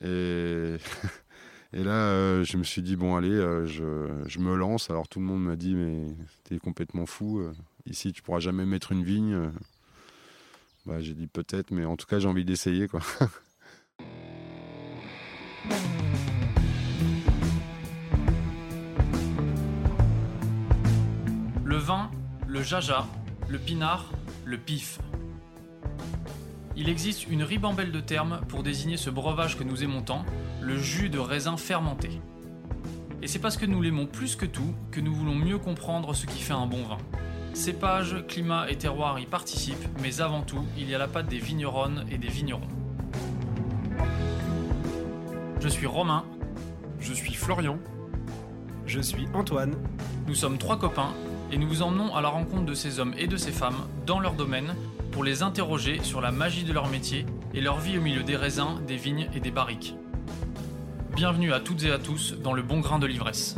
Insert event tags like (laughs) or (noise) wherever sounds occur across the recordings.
(laughs) Et, là, euh, je me suis dit, bon, allez, euh, je, je, me lance. Alors tout le monde m'a dit, mais t'es complètement fou. euh, Ici, tu pourras jamais mettre une vigne. Bah, j'ai dit peut-être, mais en tout cas, j'ai envie d'essayer, quoi. (laughs) Le vin, le jaja, le pinard, le pif. Il existe une ribambelle de termes pour désigner ce breuvage que nous aimons tant, le jus de raisin fermenté. Et c'est parce que nous l'aimons plus que tout que nous voulons mieux comprendre ce qui fait un bon vin. Cépage, climat et terroir y participent, mais avant tout, il y a la patte des vigneronnes et des vignerons. Je suis Romain, Je suis Florian. Je suis Antoine. Nous sommes trois copains et nous vous emmenons à la rencontre de ces hommes et de ces femmes dans leur domaine pour les interroger sur la magie de leur métier et leur vie au milieu des raisins, des vignes et des barriques. Bienvenue à toutes et à tous dans le bon grain de l'ivresse.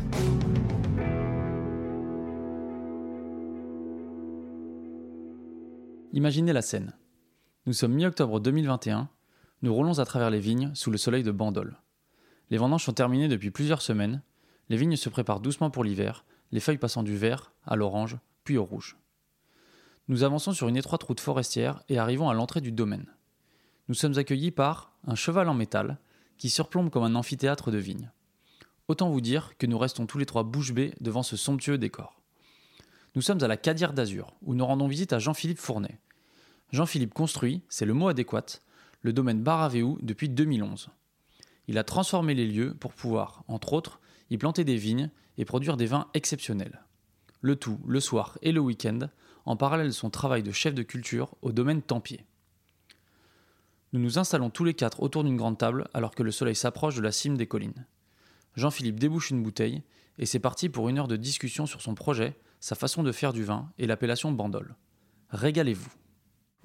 Imaginez la scène. Nous sommes mi-octobre 2021, nous roulons à travers les vignes sous le soleil de Bandol. Les vendanges sont terminées depuis plusieurs semaines, les vignes se préparent doucement pour l'hiver, les feuilles passant du vert à l'orange, puis au rouge. Nous avançons sur une étroite route forestière et arrivons à l'entrée du domaine. Nous sommes accueillis par un cheval en métal qui surplombe comme un amphithéâtre de vignes. Autant vous dire que nous restons tous les trois bouche bée devant ce somptueux décor. Nous sommes à la Cadière d'Azur, où nous rendons visite à Jean-Philippe Fournet. Jean-Philippe construit, c'est le mot adéquat, le domaine Baravéou depuis 2011. Il a transformé les lieux pour pouvoir, entre autres, y planter des vignes et produire des vins exceptionnels. Le tout, le soir et le week-end, en parallèle de son travail de chef de culture au domaine Tempier. Nous nous installons tous les quatre autour d'une grande table alors que le soleil s'approche de la cime des collines. Jean-Philippe débouche une bouteille et c'est parti pour une heure de discussion sur son projet, sa façon de faire du vin et l'appellation Bandol. Régalez-vous.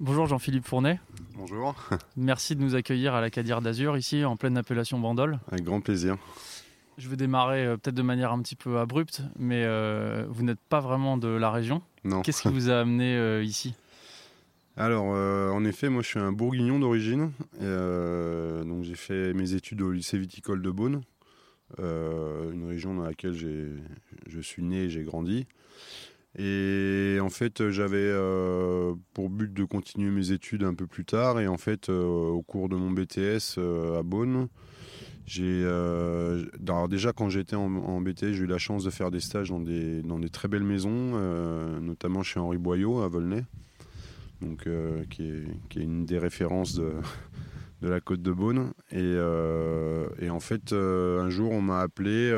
Bonjour Jean-Philippe Fournet, Bonjour. merci de nous accueillir à la Cadière d'Azur ici en pleine appellation Bandol. Avec grand plaisir. Je vais démarrer euh, peut-être de manière un petit peu abrupte, mais euh, vous n'êtes pas vraiment de la région. Non. Qu'est-ce qui vous a amené euh, ici? Alors, en effet, moi, je suis un bourguignon d'origine. Donc, j'ai fait mes études au lycée viticole de Beaune, une région dans laquelle j'ai, je suis né et j'ai grandi. Et en fait, j'avais pour but de continuer mes études un peu plus tard. Et en fait, au cours de mon BTS à Beaune, euh, déjà quand j'étais en, BTS, j'ai eu la chance de faire des stages dans des, très belles maisons, euh, notamment chez Henri Boyau à Volnay donc euh, qui, est, une des références (laughs) de, la côte de Beaune. Et, en fait, un jour, on m'a appelé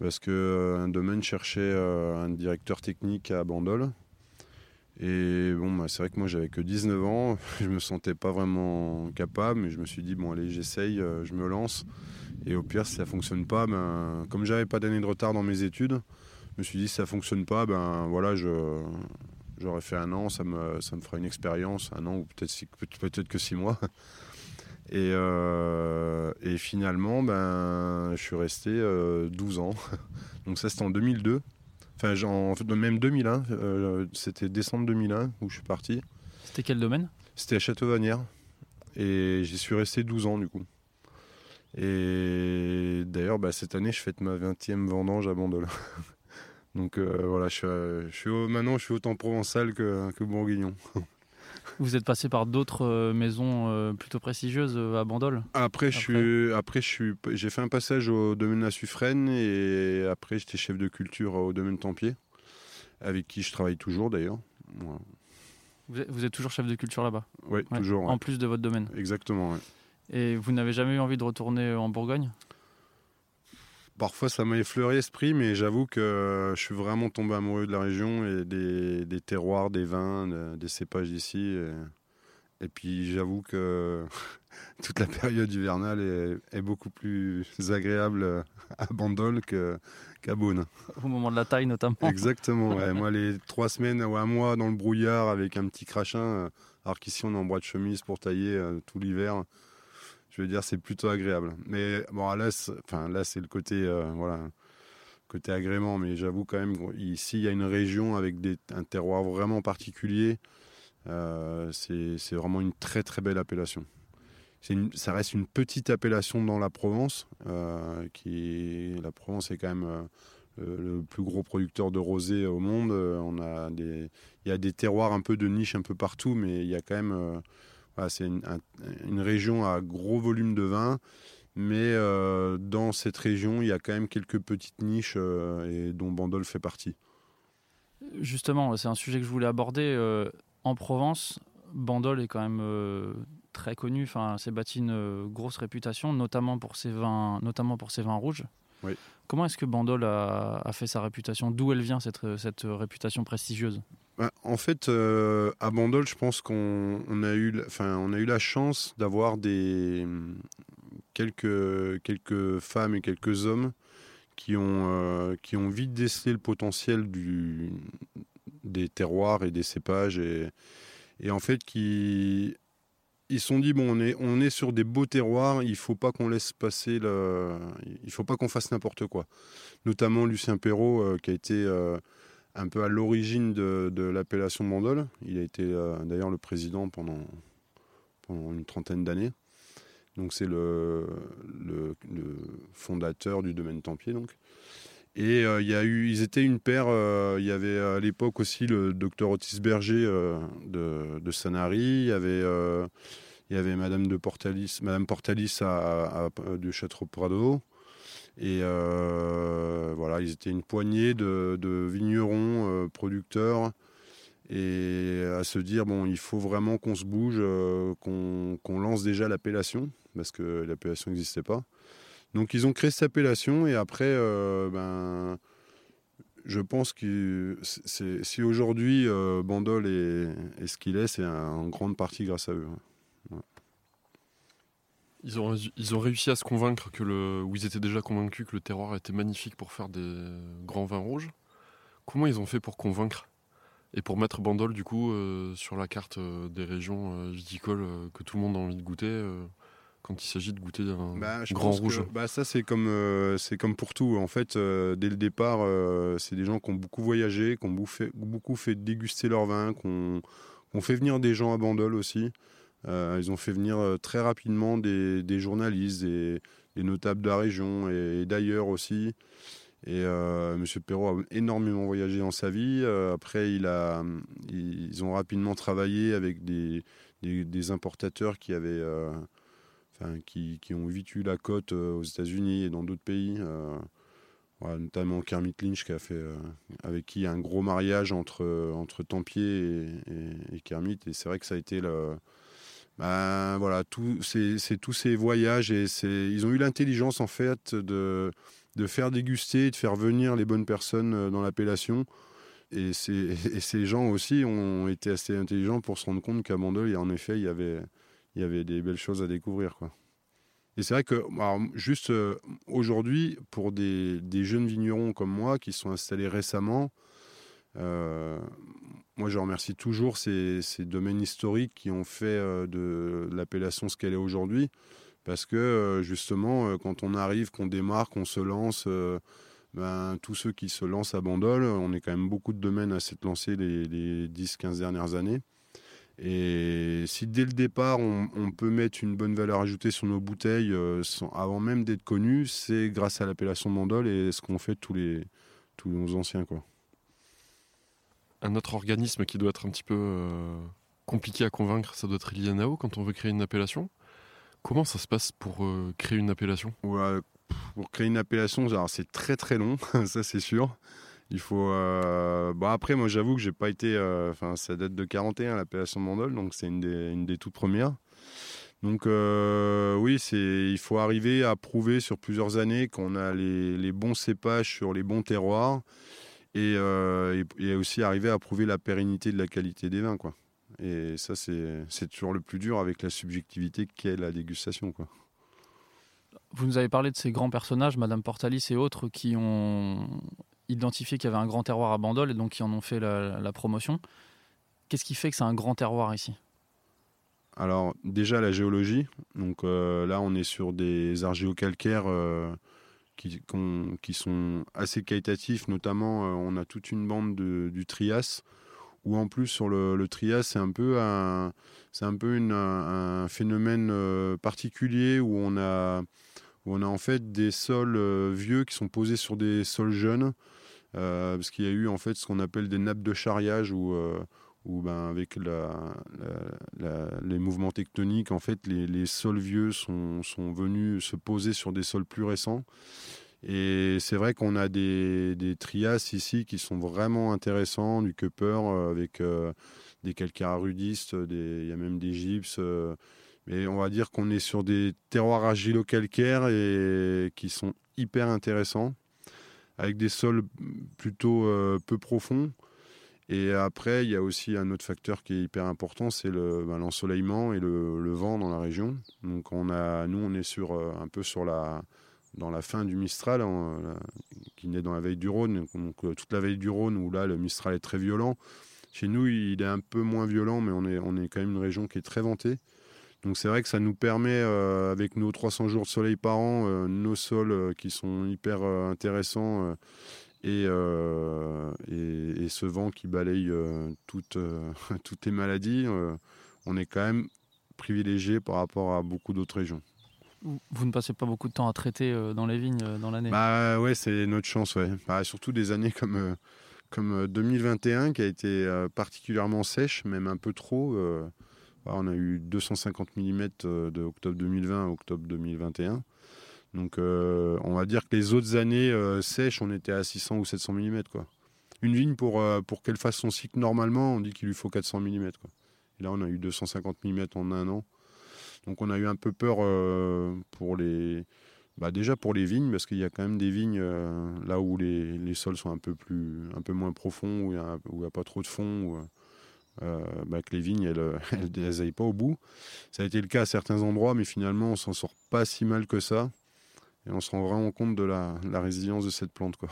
parce que euh, un domaine cherchait un directeur technique à Bandol. Et bon, bah, c'est vrai que moi, j'avais que 19 ans, (laughs) je me sentais pas vraiment capable, mais je me suis dit, bon, allez, j'essaye, euh, je me lance. Et au pire, si ça fonctionne pas, ben, comme j'avais pas d'année de retard dans mes études, je me suis dit, si ça fonctionne pas, ben voilà, je, J'aurais fait un an, ça me, ça me fera une expérience, un an ou peut-être peut- que six mois. (laughs) Et, euh, et finalement, ben, je suis resté euh, 12 ans. (laughs) Donc ça, c'était en 2002. Enfin, en fait, même 2001. euh, c'était décembre 2001 où je suis parti. C'était quel domaine? C'était à Château-Vanière. Et j'y suis resté 12 ans, du coup. Et d'ailleurs, bah, cette année, je fête ma 20e vendange à Bandol. (laughs) Donc euh, voilà, je suis, je suis au- maintenant, je suis autant provençal que, que bourguignon. (laughs) Vous êtes passé par d'autres euh, maisons euh, plutôt prestigieuses euh, à Bandol Après, je suis, après, je suis, j'ai fait un passage au domaine La Suffrène et après, j'étais chef de culture au domaine Tempier, avec qui je travaille toujours d'ailleurs. Voilà. vous êtes, vous êtes toujours chef de culture là-bas, Ouais, Ouais, toujours. ouais. en plus de votre domaine. Exactement. Et vous n'avez jamais eu envie de retourner en Bourgogne? Parfois, ça m'a effleuré l'esprit, mais j'avoue que je suis vraiment tombé amoureux de la région et des, des terroirs, des vins, de- des cépages d'ici. Et, et puis, j'avoue que (laughs) toute la période hivernale est, est beaucoup plus agréable à Bandol qu'à Beaune. Au moment de la taille notamment. Exactement. ouais. (laughs) Moi, les trois semaines ou un mois dans le brouillard avec un petit crachin, euh, alors qu'ici, on est en bois de chemise pour tailler euh, tout l'hiver. Je veux dire, c'est plutôt agréable. Mais bon, là, enfin, là, c'est le côté, euh, voilà, côté agrément. Mais j'avoue quand même, ici, il y a une région avec des, un terroir vraiment particulier. Euh, c'est, vraiment une très très belle appellation. ça reste une petite appellation dans la Provence. qui, la Provence est quand même le plus gros producteur de rosé au monde. on a des, il y a des terroirs un peu de niche un peu partout, mais il y a quand même. C'est une, une, région à gros volume de vin. Mais dans cette région, il y a quand même quelques petites niches et dont Bandol fait partie. Justement, c'est un sujet que je voulais aborder. Euh, en Provence, Bandol est quand même euh, très connu. Enfin, s'est bâti une euh, grosse réputation, notamment pour ses vins, notamment pour ses vins rouges. Comment est-ce que Bandol a, fait sa réputation? D'où elle vient cette, cette réputation prestigieuse? Bah, En fait, à Bandol, je pense qu'on a eu, enfin, on a eu la chance d'avoir des quelques quelques femmes et quelques hommes qui ont, euh, qui ont vite décelé le potentiel du, des terroirs et des cépages. Et, en fait, qui, ils se sont dit bon, on est, on est sur des beaux terroirs, il faut pas qu'on laisse passer le, il faut pas qu'on fasse n'importe quoi. Notamment Lucien Perrault, euh, qui a été euh, un peu à l'origine de, l'appellation Mandol. Il a été d'ailleurs le président pendant, une trentaine d'années. Donc c'est le, fondateur du domaine Tempier. Donc. Et euh, il y a eu, ils étaient une paire. Euh, il y avait à l'époque aussi le docteur Otis Berger euh, de, de, Sanary. Il y avait, il y avait Madame de Portalis, Madame Portalis à, du Château Prado. Et voilà, ils étaient une poignée de, vignerons, producteurs et à se dire bon il faut vraiment qu'on se bouge, qu'on lance déjà l'appellation parce que l'appellation n'existait pas. Donc ils ont créé cette appellation et après, euh, ben, je pense que si aujourd'hui euh, Bandol est, ce qu'il est, c'est en grande partie grâce à eux. Ils ont, ils ont réussi à se convaincre que le, ou ils étaient déjà convaincus que le terroir était magnifique pour faire des grands vins rouges. Comment ils ont fait pour convaincre et pour mettre Bandol du coup euh, sur la carte des régions viticoles que tout le monde a envie de goûter quand il s'agit de goûter un bah, grand rouge? bah, Ça, c'est comme, euh, c'est comme pour tout. En fait, euh, dès le départ, euh, c'est des gens qui ont beaucoup voyagé, qui ont beaucoup fait, déguster leur vin, qui ont, fait venir des gens à Bandol aussi. Ils ont fait venir très rapidement des, journalistes, des, notables de la région et, d'ailleurs aussi. Et M. Perrault a énormément voyagé dans sa vie. après, il a, ils ont rapidement travaillé avec des, importateurs qui avaient qui, ont vite eu la cote euh, aux États-Unis et dans d'autres pays. Euh, notamment Kermit Lynch qui a fait, euh, avec qui il y a un gros mariage entre, entre Tempier et, Kermit. Et c'est vrai que ça a été. Ben, voilà, c'est tous ces voyages et ils ont eu l'intelligence en fait de, de faire déguster, de faire venir les bonnes personnes dans l'appellation. Et, et, ces gens aussi ont été assez intelligents pour se rendre compte qu'à Mandel, en effet, il y avait, il y avait des belles choses à découvrir. Quoi. Et c'est vrai que, juste euh, aujourd'hui, pour des, des, jeunes vignerons comme moi qui sont installés récemment, euh, moi je remercie toujours ces, domaines historiques qui ont fait euh, de l'appellation ce qu'elle est aujourd'hui. Parce que justement, quand on arrive, qu'on démarre, qu'on se lance, ben, tous ceux qui se lancent à Bandol, on est quand même beaucoup de domaines à s'être lancés les, les 10-15 dernières années. Et si dès le départ, on, peut mettre une bonne valeur ajoutée sur nos bouteilles euh, avant même d'être connus, c'est grâce à l'appellation Mandol et ce qu'ont fait tous, les, tous nos anciens. Quoi. Un autre organisme qui doit être un petit peu euh, compliqué à convaincre, ça doit être l'INAO quand on veut créer une appellation. Comment ça se passe pour euh, créer une appellation? Pour créer une appellation, c'est très très long, (laughs) ça c'est sûr. Il faut. Euh, bon après, moi, j'avoue que j'ai pas été. Enfin, ça date de 41 l'appellation Mandol, donc c'est une des, une toutes premières. Donc oui, c'est. Il faut arriver à prouver sur plusieurs années qu'on a les, les, bons cépages sur les bons terroirs et, et, aussi arriver à prouver la pérennité de la qualité des vins, quoi. Et ça, c'est toujours le plus dur avec la subjectivité qu'est la dégustation, quoi. Vous nous avez parlé de ces grands personnages, Madame Portalis et autres, qui ont identifié qu'il y avait un grand terroir à Bandol et donc qui en ont fait la, promotion. Qu'est-ce qui fait que c'est un grand terroir ici? Alors déjà la géologie. Donc euh, là on est sur des argéocalcaires euh, qui, sont assez qualitatifs. Notamment euh, on a toute une bande du Trias où en plus sur le, Trias, c'est un peu un, c'est un peu un, phénomène euh, particulier où on a, on a en fait des sols euh, vieux qui sont posés sur des sols jeunes, parce qu'il y a eu en fait ce qu'on appelle des nappes de charriage où ben, avec les mouvements tectoniques, en fait, les, sols vieux sont, sont venus se poser sur des sols plus récents. Et c'est vrai qu'on a des, des trias ici qui sont vraiment intéressants, du cupper euh, avec euh, des calcaires arudistes, des- il y a même des gypses. euh, mais on va dire qu'on est sur des terroirs argilo-calcaires et qui sont hyper intéressants, avec des sols plutôt peu profonds. Et après, il y a aussi un autre facteur qui est hyper important, c'est ben, l'ensoleillement et le, vent dans la région. Donc on a, nous, on est sur, euh, un peu sur la, dans la fin du Mistral, hein, qui naît dans la veille du Rhône. Donc euh, toute la veille du Rhône, où là, le Mistral est très violent. Chez nous, il est un peu moins violent, mais on est, on est quand même une région qui est très ventée. Donc c'est vrai que ça nous permet, euh, avec nos 300 jours de soleil par an, nos sols qui sont hyper intéressants, et, euh, et, et ce vent qui balaye euh, toutes, euh, (laughs) toutes les maladies, on est quand même privilégié par rapport à beaucoup d'autres régions. Vous ne passez pas beaucoup de temps à traiter dans les vignes dans l'année? Bah ouais, c'est notre chance, ouais. Bah, surtout des années comme, comme euh, 2021 qui a été particulièrement sèche, même un peu trop. Bah, on a eu 250 mm de octobre 2020 à octobre 2021. Donc euh, on va dire que les autres années euh, sèches, on était à 600 ou 700 mm. Quoi. Une vigne, pour, euh, pour qu'elle fasse son cycle normalement, on dit qu'il lui faut 400 mm. Quoi. Et là, on a eu 250 mm en un an. Donc on a eu un peu peur pour les, bah déjà pour les vignes, parce qu'il y a quand même des vignes là où les, sols sont un peu, plus, un peu moins profonds, où il n'y a, pas trop de fond, où, bah, que les vignes, elles (laughs) n'aillent pas au bout. Ça a été le cas à certains endroits, mais finalement, on s'en sort pas si mal que ça. Et on se rend vraiment compte de la, la résilience de cette plante. Quoi.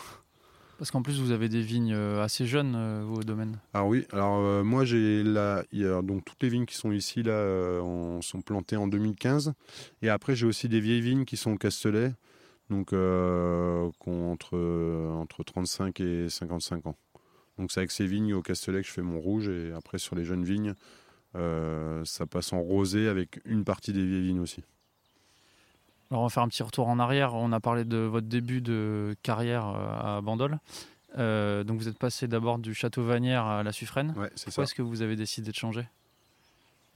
Parce qu'en plus, vous avez des vignes euh, assez jeunes, euh, vous, au domaine. Alors oui, alors euh, moi j'ai a donc toutes les vignes qui sont ici là euh, sont plantées en 2015 et après j'ai aussi des vieilles vignes qui sont au Castellet donc euh, qui ont entre entre 35 et 55 ans. Donc c'est avec ces vignes au Castellet que je fais mon rouge et après sur les jeunes vignes ça passe en rosé avec une partie des vieilles vignes aussi. Alors, on va faire un petit retour en arrière. On a parlé de votre début de carrière euh, à Bandol. Euh, donc, vous êtes passé d'abord du Château Vanière à la Suffrène. Ouais, c'est Pourquoi ça. est-ce que vous avez décidé de changer?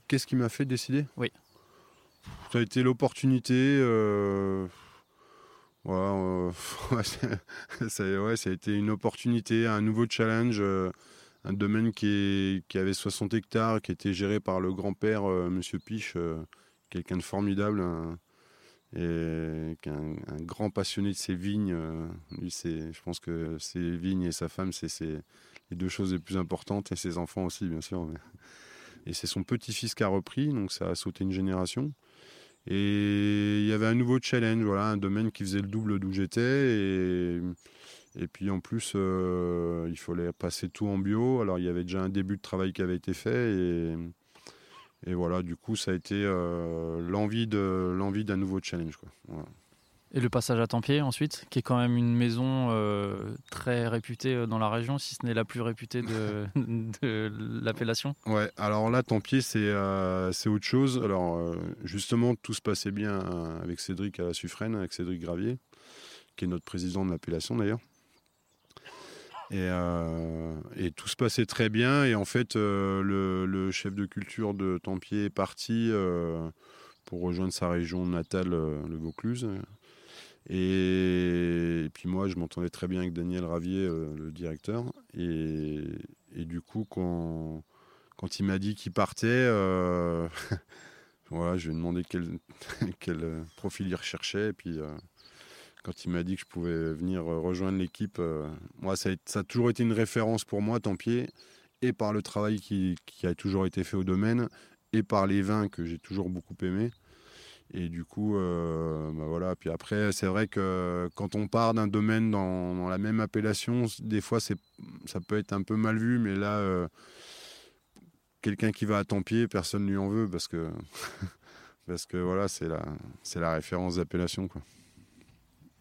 Qu'est-ce qui m'a fait décider? Oui. Ça a été l'opportunité. euh, euh, (laughs) ouais, ça, ouais, ça a été une opportunité, un nouveau challenge. un domaine qui, est- qui avait 60 hectares, qui était géré par le grand-père, Monsieur Piche, quelqu'un de formidable. un- et est un, grand passionné de ses vignes. euh, lui, c'est, je pense que ses vignes et sa femme, c'est, les deux choses les plus importantes, et ses enfants aussi, bien sûr. et c'est son petit-fils qui a repris, donc ça a sauté une génération. Et il y avait un nouveau challenge, voilà, un domaine qui faisait le double d'où j'étais. Et, et puis en plus, euh, il fallait passer tout en bio. Alors il y avait déjà un début de travail qui avait été fait. Et voilà, du coup, ça a été euh, l'envie, d'un nouveau challenge. Quoi. Voilà. Et le passage à Tempier ensuite, qui est quand même une maison euh, très réputée euh, dans la région, si ce n'est la plus réputée de, (laughs) de l'appellation? Ouais, alors là, pis, c'est euh, autre chose. Alors, euh, justement, tout se passait bien avec Cédric à la Suffrène, avec Cédric Gravier, qui est notre président de l'appellation d'ailleurs. Et, euh, et tout se passait très bien. Et en fait, euh, le, chef de culture de Tempier est parti euh, pour rejoindre sa région natale, le Vaucluse. Et, puis moi, je m'entendais très bien avec Daniel Ravier, le directeur. Et, du coup, quand, il m'a dit qu'il partait, (laughs) voilà, je lui ai demandé quel, (laughs) quel profil il recherchait. Et puis, quand il m'a dit que je pouvais venir euh, rejoindre l'équipe, euh, moi, ça a, toujours été une référence pour moi, Tempier, et par le travail qui, a toujours été fait au domaine, et par les vins que j'ai toujours beaucoup aimés. Et du coup, euh, bah voilà. Puis après, c'est vrai que quand on part d'un domaine dans, la même appellation, des fois, ça peut être un peu mal vu, mais là, quelqu'un qui va à Tempier, personne ne lui en veut parce que, (laughs) parce que voilà, c'est la, la référence d'appellation. Quoi.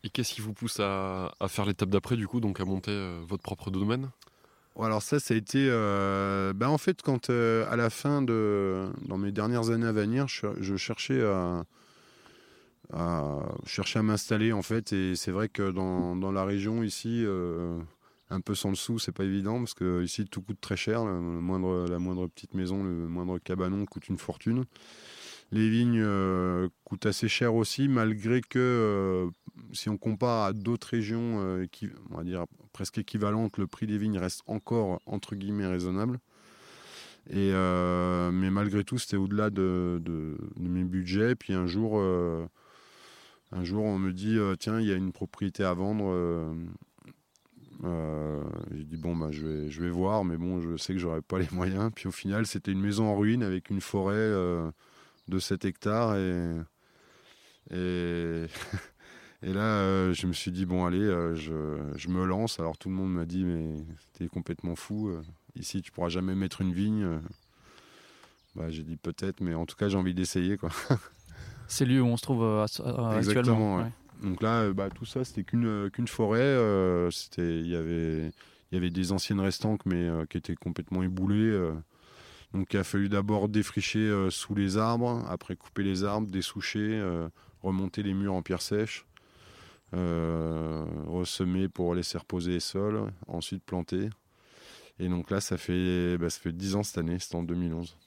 Et qu'est-ce qui vous pousse à, faire l'étape d'après, du coup, donc à monter euh, votre propre domaine? Alors ça, ça a été... ben, en fait, quand euh, à la fin de... Dans mes dernières années à venir, je, cherchais à... chercher à m'installer, en fait. Et c'est vrai que dans, la région, ici, un peu sans le sou, c'est pas évident, parce que ici, tout coûte très cher. La moindre petite maison, le moindre cabanon coûte une fortune. Les vignes coûtent assez cher aussi, malgré que si on compare à d'autres régions, euh, qui, on va dire presque équivalentes, le prix des vignes reste encore entre guillemets raisonnable. Et, euh, mais malgré tout, c'était au-delà de, de- mes budgets. Puis un jour, euh, un jour, on me dit tiens, il y a une propriété à vendre. j'ai dit bon bah je vais, je vais voir, mais bon je sais que j'aurais pas les moyens. Puis au final c'était une maison en ruine avec une forêt de 7 hectares et et, (laughs) et là euh, je me suis dit bon allez euh, je, je me lance. Alors tout le monde m'a dit mais t'es complètement fou. euh, ici tu pourras jamais mettre une vigne. Bah, j'ai dit peut-être, mais en tout cas j'ai envie d'essayer quoi. (laughs) C'est lui où on se trouve à- Exactement, actuellement. ouais. ouais. Donc là, bah, tout ça, c'était qu'une qu'une forêt. c'était, il y avait, il y avait des anciennes restanques, mais qui étaient complètement éboulées. donc, il a fallu d'abord défricher euh, sous les arbres, après couper les arbres, dessoucher, euh, remonter les murs en pierre sèche, ressemer pour laisser reposer les sols, ensuite planter. Et donc là, ça fait, bah, ça fait 10 ans cette année, c'était en 2011.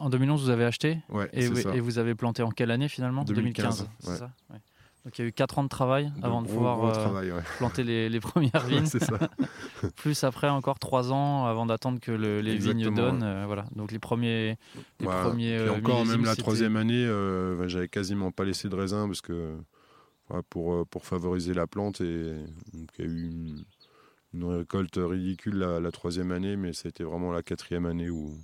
En 2011, vous avez acheté Ouais, et, ça. et vous avez planté en quelle année finalement? 2015, c'est ouais. ça? Ouais. Donc il y a eu 4 ans de travail avant de gros, pouvoir euh, travail, planter les, les (laughs) premières vignes. ça. (laughs) Plus après encore 3 ans avant d'attendre que le- les vignes donnent. euh, voilà. Donc les premiers, les Voilà. premiers euh, encore, même la troisième année, euh, bah, j'avais quasiment pas laissé de raisin parce que voilà, pour, euh, pour favoriser la plante. Et donc, il y a eu une, une récolte ridicule la, la troisième année, mais c'était vraiment la quatrième année où,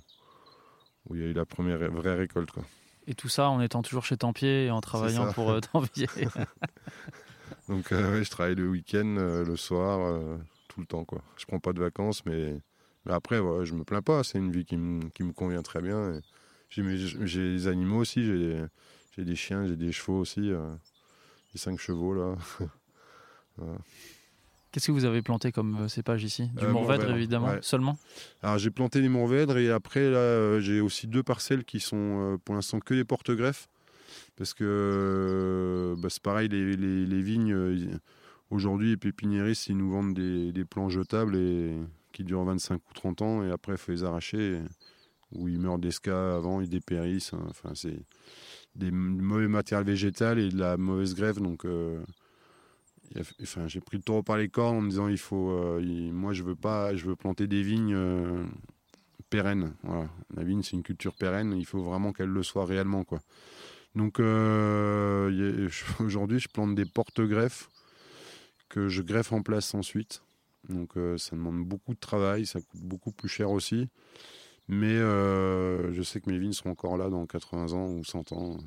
où il y a eu la première vraie récolte. Quoi. Et tout ça en étant toujours chez Tempier et en travaillant ça. pour euh, Tempier. (laughs) (laughs) Donc euh, ouais, je travaille le week-end, euh, le soir, tout le temps. Quoi. Je prends pas de vacances, mais, mais après, ouais, je me plains pas. C'est une vie qui me, qui me convient très bien. J'ai des animaux aussi, j'ai j'ai des chiens, j'ai des chevaux aussi. Euh, J'ai cinq chevaux là. (laughs) Qu'est-ce que vous avez planté comme euh, cépage ici? Du Euh, Mourvèdre Mourvèdre, évidemment, ouais. seulement? Alors j'ai planté les Mourvèdres et après là euh, j'ai aussi deux parcelles qui sont euh, pour l'instant que des porte-greffes parce que euh, bah, c'est pareil les, les- les vignes euh, aujourd'hui les pépiniéristes ils nous vendent des, des plants jetables et qui durent 25 ou 30 ans et après il faut les arracher et- ou ils meurent d'esca avant ils dépérissent hein. enfin c'est des mauvais matériel végétal et de la mauvaise grève donc euh, enfin, j'ai pris le taureau par les cornes en me disant il faut euh, moi je veux pas je veux planter des vignes euh, pérennes. La vigne c'est une culture pérenne il faut vraiment qu'elle le soit réellement quoi. Donc (laughs) aujourd'hui je plante des porte-greffes que je greffe en place ensuite. Donc ça demande beaucoup de travail ça coûte beaucoup plus cher aussi mais euh, je sais que mes vignes seront encore là dans 80 ans ou 100 ans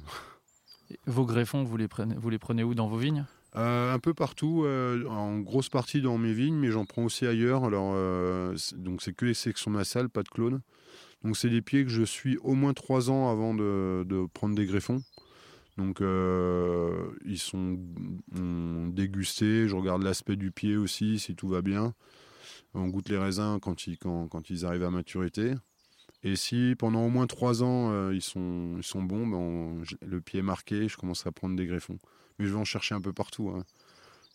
Vos greffons, vous les prenez, vous les prenez où dans vos vignes? Euh, un peu partout, euh, en grosse partie dans mes vignes, mais j'en prends aussi ailleurs. Alors, euh, c'est- donc c'est que les sections nasales, pas de clones. Donc c'est des pieds que je suis au moins trois ans avant de, de prendre des greffons. Donc ils sont on- dégustés, je regarde l'aspect du pied aussi, si tout va bien. On goûte les raisins quand ils, quand, quand ils arrivent à maturité. Et si pendant au moins trois ans euh, ils, sont, ils sont bons, ben le pied est marqué, je commence à prendre des greffons mais je vais en chercher un peu partout. hein.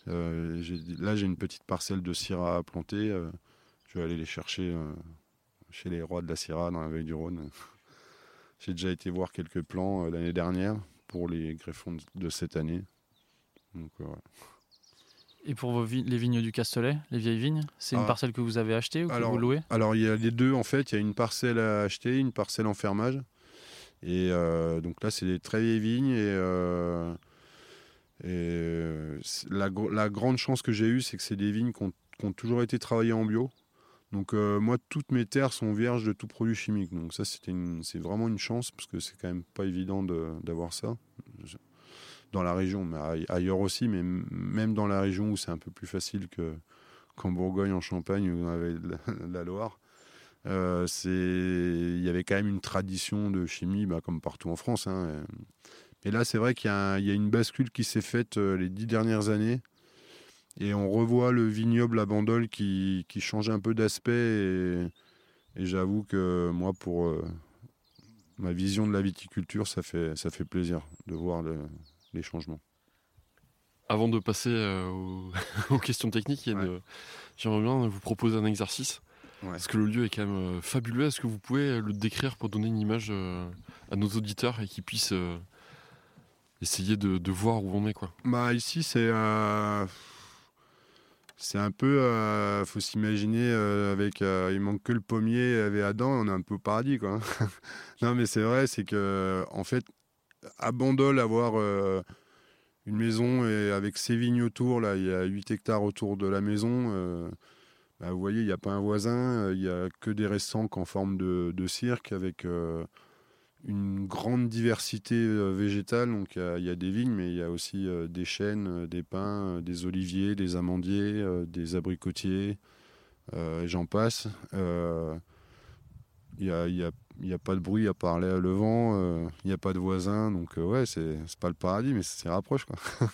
Euh, là, j'ai une petite parcelle de Syrah à planter. euh, je vais aller les chercher chez les rois de la Syrah dans la vallée du Rhône. (laughs) j'ai déjà été voir quelques plants euh, l'année dernière pour les greffons de, cette année. Donc, voilà. Et pour vos vi- les vignes du Castellet, les vieilles vignes, c'est une Ah. parcelle que vous avez achetée ou que Alors, vous louez? Alors, il y a les deux, en fait. Il y a une parcelle à acheter, une parcelle en fermage. Et euh, donc là, c'est des très vieilles vignes. Et, euh, et, euh, la, gr- la grande chance que j'ai eue, c'est que c'est des vignes qui ont, qui ont toujours été travaillées en bio. Donc euh, moi, toutes mes terres sont vierges de tout produit chimique. Donc ça, c'est vraiment une chance, parce que c'est quand même pas évident de- d'avoir ça. Dans la région, mais aille- ailleurs aussi, mais même dans la région où c'est un peu plus facile que qu'en Bourgogne, en Champagne, où on avait la, Loire. Euh, il y avait quand même une tradition de chimie, bah, comme partout en France. hein. Et là, c'est vrai qu'il y, a y a une bascule qui s'est faite euh, les dix dernières années, Et on revoit le vignoble à Bandol qui, qui change un peu d'aspect. Et, j'avoue que moi, pour euh, ma vision de la viticulture, ça fait, ça fait plaisir de voir le- les changements. Avant de passer euh, aux, (laughs) aux questions techniques, une- j'aimerais bien vous proposer un exercice. Ouais. Parce que le lieu est quand même euh, fabuleux. Est-ce que vous pouvez le décrire pour donner une image euh, à nos auditeurs et qu'ils puissent euh, essayer de, de voir où on est quoi? Bah ici c'est euh, c'est un peu euh, faut s'imaginer euh, avec euh, il manque que le pommier avec Adam on est un peu au paradis quoi. (laughs) non mais c'est vrai c'est que en fait à avoir euh, une maison et avec ses vignes autour là il y a 8 hectares autour de la maison euh, bah, vous voyez il n'y a pas un voisin euh, il y a que des restants en forme de, cirque avec une grande diversité végétale. Donc il y a- des vignes, mais il y a aussi des chênes, des pins, des oliviers, des amandiers, des abricotiers, j'en passe. N'y il y a- il y a pas de bruit à part le le vent, euh, il n'y a pas de voisins, donc euh, ouais, c'est pas le paradis, mais c'est rapproche. Quoi. (laughs)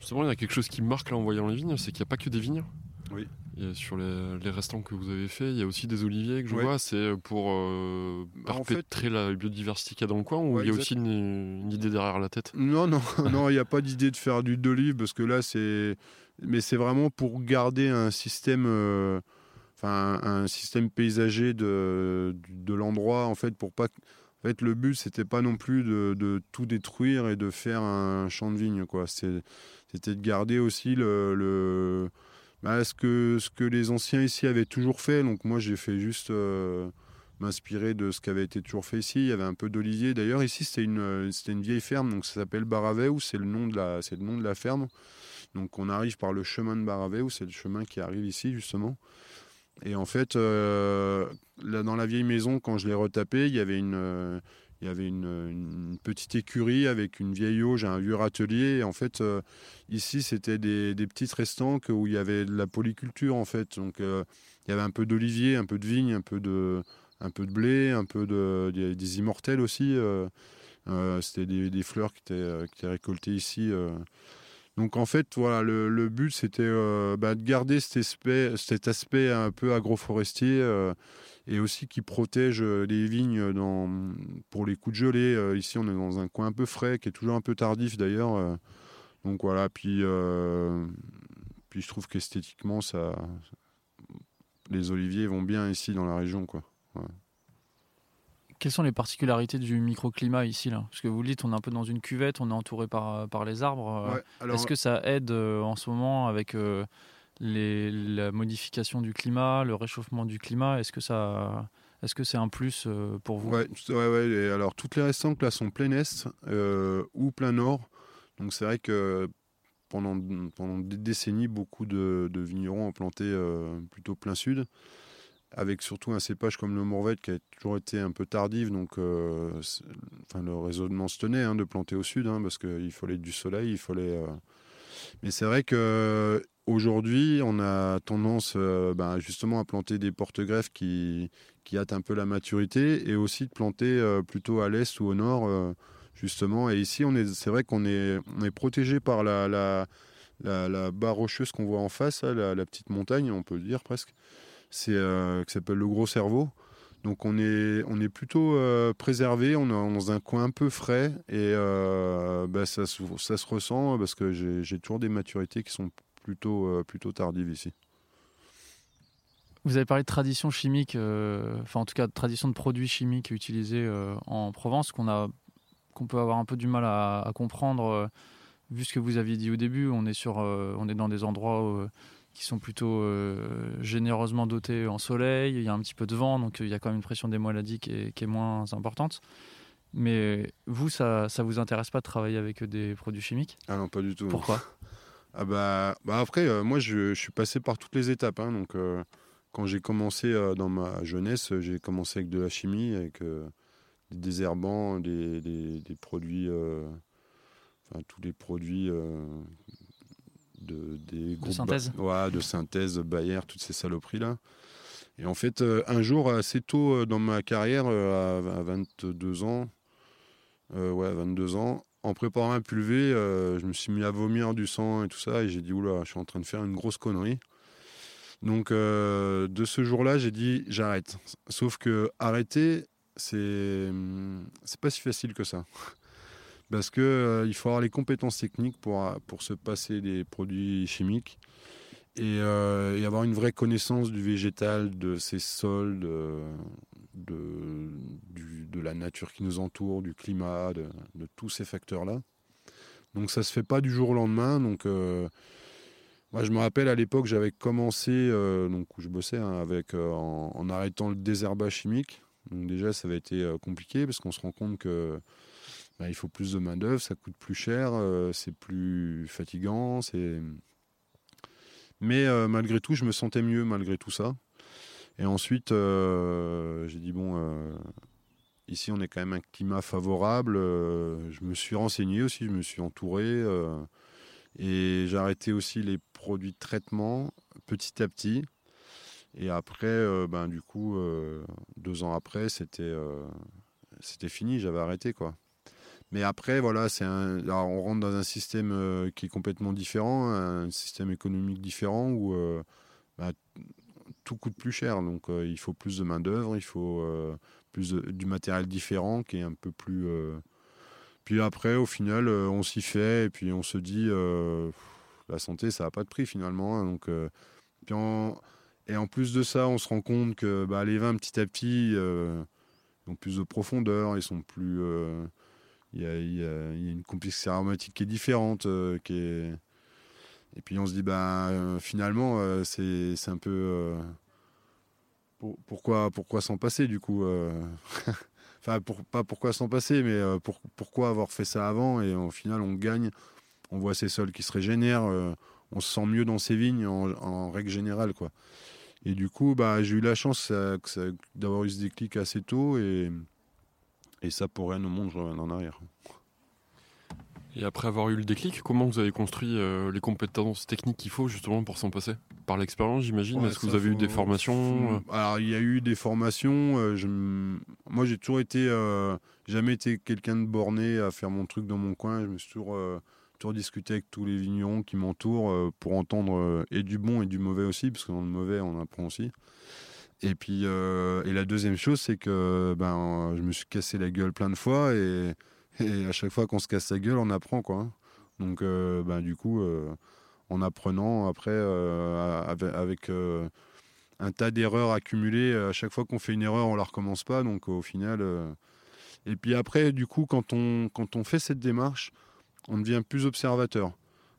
Justement, il y a quelque chose qui me marque là en voyant les vignes, c'est qu'il n'y a pas que des vignes. Oui. Sur les, les restants que vous avez fait, il y a aussi des oliviers que je Ouais. vois. C'est pour euh, Bah, en fait- perpétrer la biodiversité qu'il y a dans le coin ou Ouais, il y a exact. aussi une, une idée derrière la tête? Non, non, (laughs) non, il n'y a pas d'idée de faire du d'olive parce que là, c'est. Mais c'est vraiment pour garder un système. Un système paysager de, l'endroit, en fait, pour pas. En fait, le but, c'était pas non plus de, tout détruire et de faire un champ de vigne, quoi. C'était de garder aussi le. bah, ce, que, ce que les anciens ici avaient toujours fait. Donc, moi, j'ai fait juste. euh, m'inspirer de ce qui avait été toujours fait ici. Il y avait un peu d'olivier. D'ailleurs, ici, c'était une, c'était une vieille ferme, donc ça s'appelle Baraveu, c'est le nom de la, c'est le nom de la ferme. Donc, on arrive par le chemin de Baraveu, c'est le chemin qui arrive ici justement. Et en fait, euh, là, dans la vieille maison, quand je l'ai retapé, il y avait une, euh, il y avait une, petite écurie avec une vieille auge, un vieux râtelier. Et en fait, euh, ici, c'était des, petites restants que- où il y avait de la polyculture en fait. Donc, il y avait un peu d'olivier, un peu de vigne, un peu de, un peu de blé, un peu de, des immortels aussi. C'était des, des fleurs qui étaient, qui étaient récoltées ici. Donc en fait, voilà, le, but c'était euh, bah, de garder cet aspect, un peu agroforestier euh, et aussi qui protège euh, les vignes pour les coups de gelée. Ici, on est dans un coin un peu frais, qui est toujours un peu tardif d'ailleurs. donc voilà, puis, puis je trouve qu'esthétiquement, ça, les oliviers vont bien ici dans la région. Quelles sont les particularités du microclimat ici là? Parce que vous le dites, on est un peu dans une cuvette, on est entouré par, par les arbres. euh, Ouais, alors- Est-ce que ça aide euh, en ce moment avec euh, les, la modification du climat, le réchauffement du climat? Est-ce que ça, est-ce que c'est un plus pour vous? Ouais, ouais, ouais, alors toutes les restantes là sont plein est euh, ou plein nord. Donc c'est vrai que pendant, pendant des décennies, beaucoup de, de vignerons ont planté euh, plutôt plein sud, avec surtout un cépage comme le Mourvèdre qui a toujours été un peu tardif. Donc euh, le raisonnement se tenait hein, de planter au sud, hein, parce qu'il fallait du soleil, il fallait. euh, Mais c'est vrai que aujourd'hui, on a tendance euh, ben, justement à planter des porte-greffes qui qui hâte un peu la maturité et aussi de planter plutôt à l'est ou au nord justement et ici c'est vrai qu'on est protégé par la la, barre rocheuse qu'on voit en face là, la, la petite montagne on peut le dire presque c'est euh, qui s'appelle le gros cerveau donc on est on est plutôt euh, préservé on est dans un coin un peu frais et euh, bah, ça, se, ça se ressent parce que j'ai toujours des maturités qui sont plutôt plutôt tardives ici Vous avez parlé de tradition chimique, enfin en tout cas de tradition de produits chimiques utilisés en Provence, qu'on a, qu'on peut avoir un peu du mal à, comprendre. vu ce que vous aviez dit au début, on est sur, on est dans des endroits qui sont plutôt euh, généreusement dotés en soleil. Il y a un petit peu de vent, donc euh, il y a quand même une pression des maladies qui est, qui est moins importante. Mais vous, ça, ça vous intéresse pas de travailler avec des produits chimiques? Ah non pas du tout Pourquoi? (laughs) Ah bah, bah après, euh, moi je, je suis passé par toutes les étapes. hein, donc euh, quand j'ai commencé euh, dans ma jeunesse, euh, j'ai commencé avec de la chimie, avec euh, des désherbants, des, des- des produits, euh, enfin tous les produits euh, de, des groupes synthèse ouais, de synthèse, Bayer, toutes ces saloperies là. Et en fait, euh, un jour, assez tôt euh, dans ma carrière, euh, à, à 22 ans, euh, ouais, 22 ans, en préparant un pulvé, euh, je me suis mis à vomir du sang et tout ça, et j'ai dit oula, je suis en train de faire une grosse connerie. Donc euh, de ce jour-là, j'ai dit j'arrête. Sauf que arrêter, c'est c'est pas si facile que ça. Parce que euh, il faut avoir les compétences techniques pour, pour se passer des produits chimiques et, euh, et avoir une vraie connaissance du végétal, de ses sols, de, la nature qui nous entoure, du climat, de, tous ces facteurs-là. Donc ça se fait pas du jour au lendemain. Donc euh, je me rappelle à l'époque j'avais commencé, euh, donc où je bossais hein, avec euh, en, arrêtant le désherbage chimique. Déjà ça avait été euh, compliqué parce qu'on se rend compte que bah, il faut plus de main d'œuvre, ça coûte plus cher, euh, c'est plus fatigant, c'est. Mais euh, malgré tout, je me sentais mieux malgré tout ça. Et ensuite, euh, j'ai dit bon, ici on est quand même un climat favorable. je me suis renseigné aussi, je me suis entouré et j'ai arrêté aussi les produits de traitement petit à petit. Et après, ben du coup, deux ans après, c'était c'était fini, j'avais arrêté quoi. Mais après, voilà, c'est un, là, on rentre dans un système euh, qui est complètement différent, un système économique différent où euh, bah, tout coûte plus cher. Donc, euh, il faut plus de main d'œuvre, il faut plus du matériel différent qui est un peu plus. Puis après, au final, on s'y fait et puis on se dit, la santé, ça n'a pas de prix finalement. hein. donc, Et en plus de ça, on se rend compte que bah, les vins, petit à petit, ont plus de profondeur, ils sont plus. Il y, a, une complexité aromatique qui est différente. euh, qui est... Et puis on se dit, bah, euh, finalement, euh, c'est un peu. euh, pour- pourquoi pourquoi s'en passer du coup (laughs) Enfin, pas pourquoi s'en passer, mais pour- pourquoi avoir fait ça avant et au final on gagne, on voit ces sols qui se régénèrent, on se sent mieux dans ces vignes en, en règle générale. quoi. Et du coup, bah, j'ai eu la chance d'avoir eu ce déclic assez tôt et, et ça pour rien au monde, je reviens en arrière. Et après avoir eu le déclic, comment vous avez construit euh, les compétences techniques qu'il faut justement pour s'en passer? Par l'expérience, j'imagine Ouais, Est-ce que vous avez eu des formations euh Alors, il y a eu des formations. euh, je Moi, j'ai toujours été. euh, jamais été quelqu'un de borné à faire mon truc dans mon coin. Je me suis toujours, toujours discuté avec tous les vignerons qui m'entourent pour entendre et du bon et du mauvais aussi, parce que dans le mauvais, on apprend aussi. Et puis, euh, et la deuxième chose, c'est que ben, je me suis cassé la gueule plein de fois et, à chaque fois qu'on se casse la gueule, on apprend quoi. hein. Donc, euh, ben, du coup, euh, en apprenant après avec, un tas d'erreurs accumulées, à chaque fois qu'on fait une erreur, on la recommence pas. Donc, au final, et puis après, du coup, quand on quand on fait cette démarche, on devient plus observateur.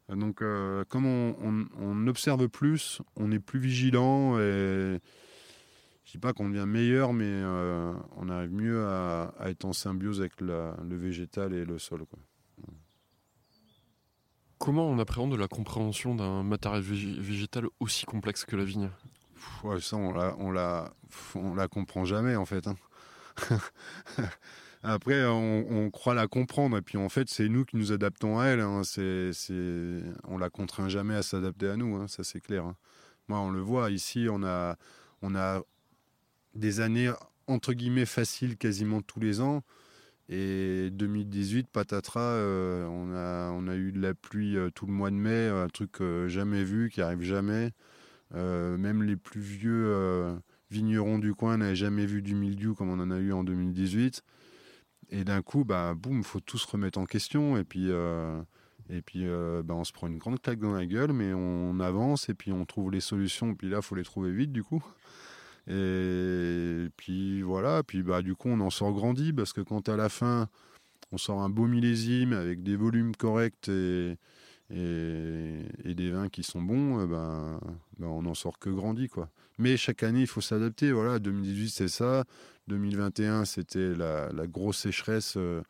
Donc, comme on, on- on observe plus, on est plus vigilant et dis pas qu'on devient meilleur, mais euh, on arrive mieux à, à être en symbiose avec la- le végétal et le sol. Quoi. Comment on appréhende la compréhension d'un matériel vég- végétal aussi complexe que la vigne? Pff, ouais, ça, on la, on la, pff, on la comprend jamais en fait. hein. (laughs) Après, on, on croit la comprendre, et puis en fait, c'est nous qui nous adaptons à elle. hein. C'est, c'est, on la contraint jamais à s'adapter à nous, hein, ça c'est clair. Moi, on le voit ici, on a, on a des années entre guillemets faciles quasiment tous les ans. Et 2018, patatras, euh, on, a, on a eu de la pluie euh, tout le mois de mai, un truc euh, jamais vu, qui arrive jamais. Même les plus vieux vignerons du coin n'avaient jamais vu du mildiou comme on en a eu en 2018. Et d'un coup, bah, boum, faut tout se remettre en question. Et puis, et puis bah, on se prend une grande claque dans la gueule, mais on avance et puis on trouve les solutions. Et puis là, faut les trouver vite, du coup. Et puis voilà, puis bah, du coup, on en sort grandi parce que quand à la fin, on sort un beau millésime avec des volumes corrects et, et, des vins qui sont bons, eh ben, ben, on n'en sort que grandi. Quoi. Mais chaque année, il faut s'adapter. Voilà, 2018, c'est ça. 2021, c'était la, la grosse sécheresse. euh,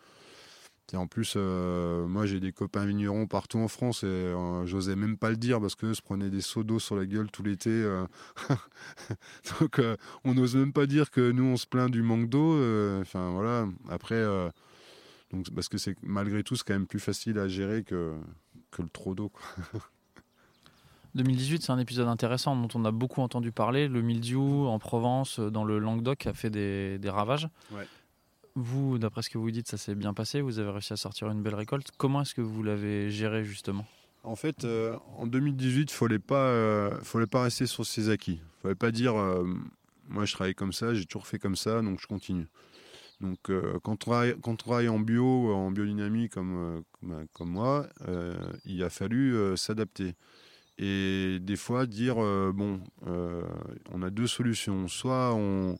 et en plus, euh, moi, j'ai des copains vignerons partout en France et euh, j'osais même pas le dire parce qu'eux se prenaient des seaux d'eau sur la gueule tout l'été. euh. (laughs) Donc, on n'ose même pas dire que nous, on se plaint du manque d'eau. Enfin, voilà. Après, donc, parce que c'est malgré tout, c'est quand même plus facile à gérer que, que le trop d'eau. quoi. (laughs) 2018, c'est un épisode intéressant dont on a beaucoup entendu parler. Le mildiou en Provence, dans le Languedoc, a fait des, des ravages. Ouais. Vous, d'après ce que vous dites, ça s'est bien passé, vous avez réussi à sortir une belle récolte. Comment est-ce que vous l'avez géré justement? En fait, euh, en 2018, il fallait, pas, euh, fallait pas rester sur ses acquis. Il fallait pas dire, euh, moi je travaille comme ça, j'ai toujours fait comme ça, donc je continue. Donc quand, on travaille, quand on travaille en bio, en biodynamie comme, comme, comme moi, il a fallu s'adapter. Et des fois dire, bon, on a deux solutions. Soit on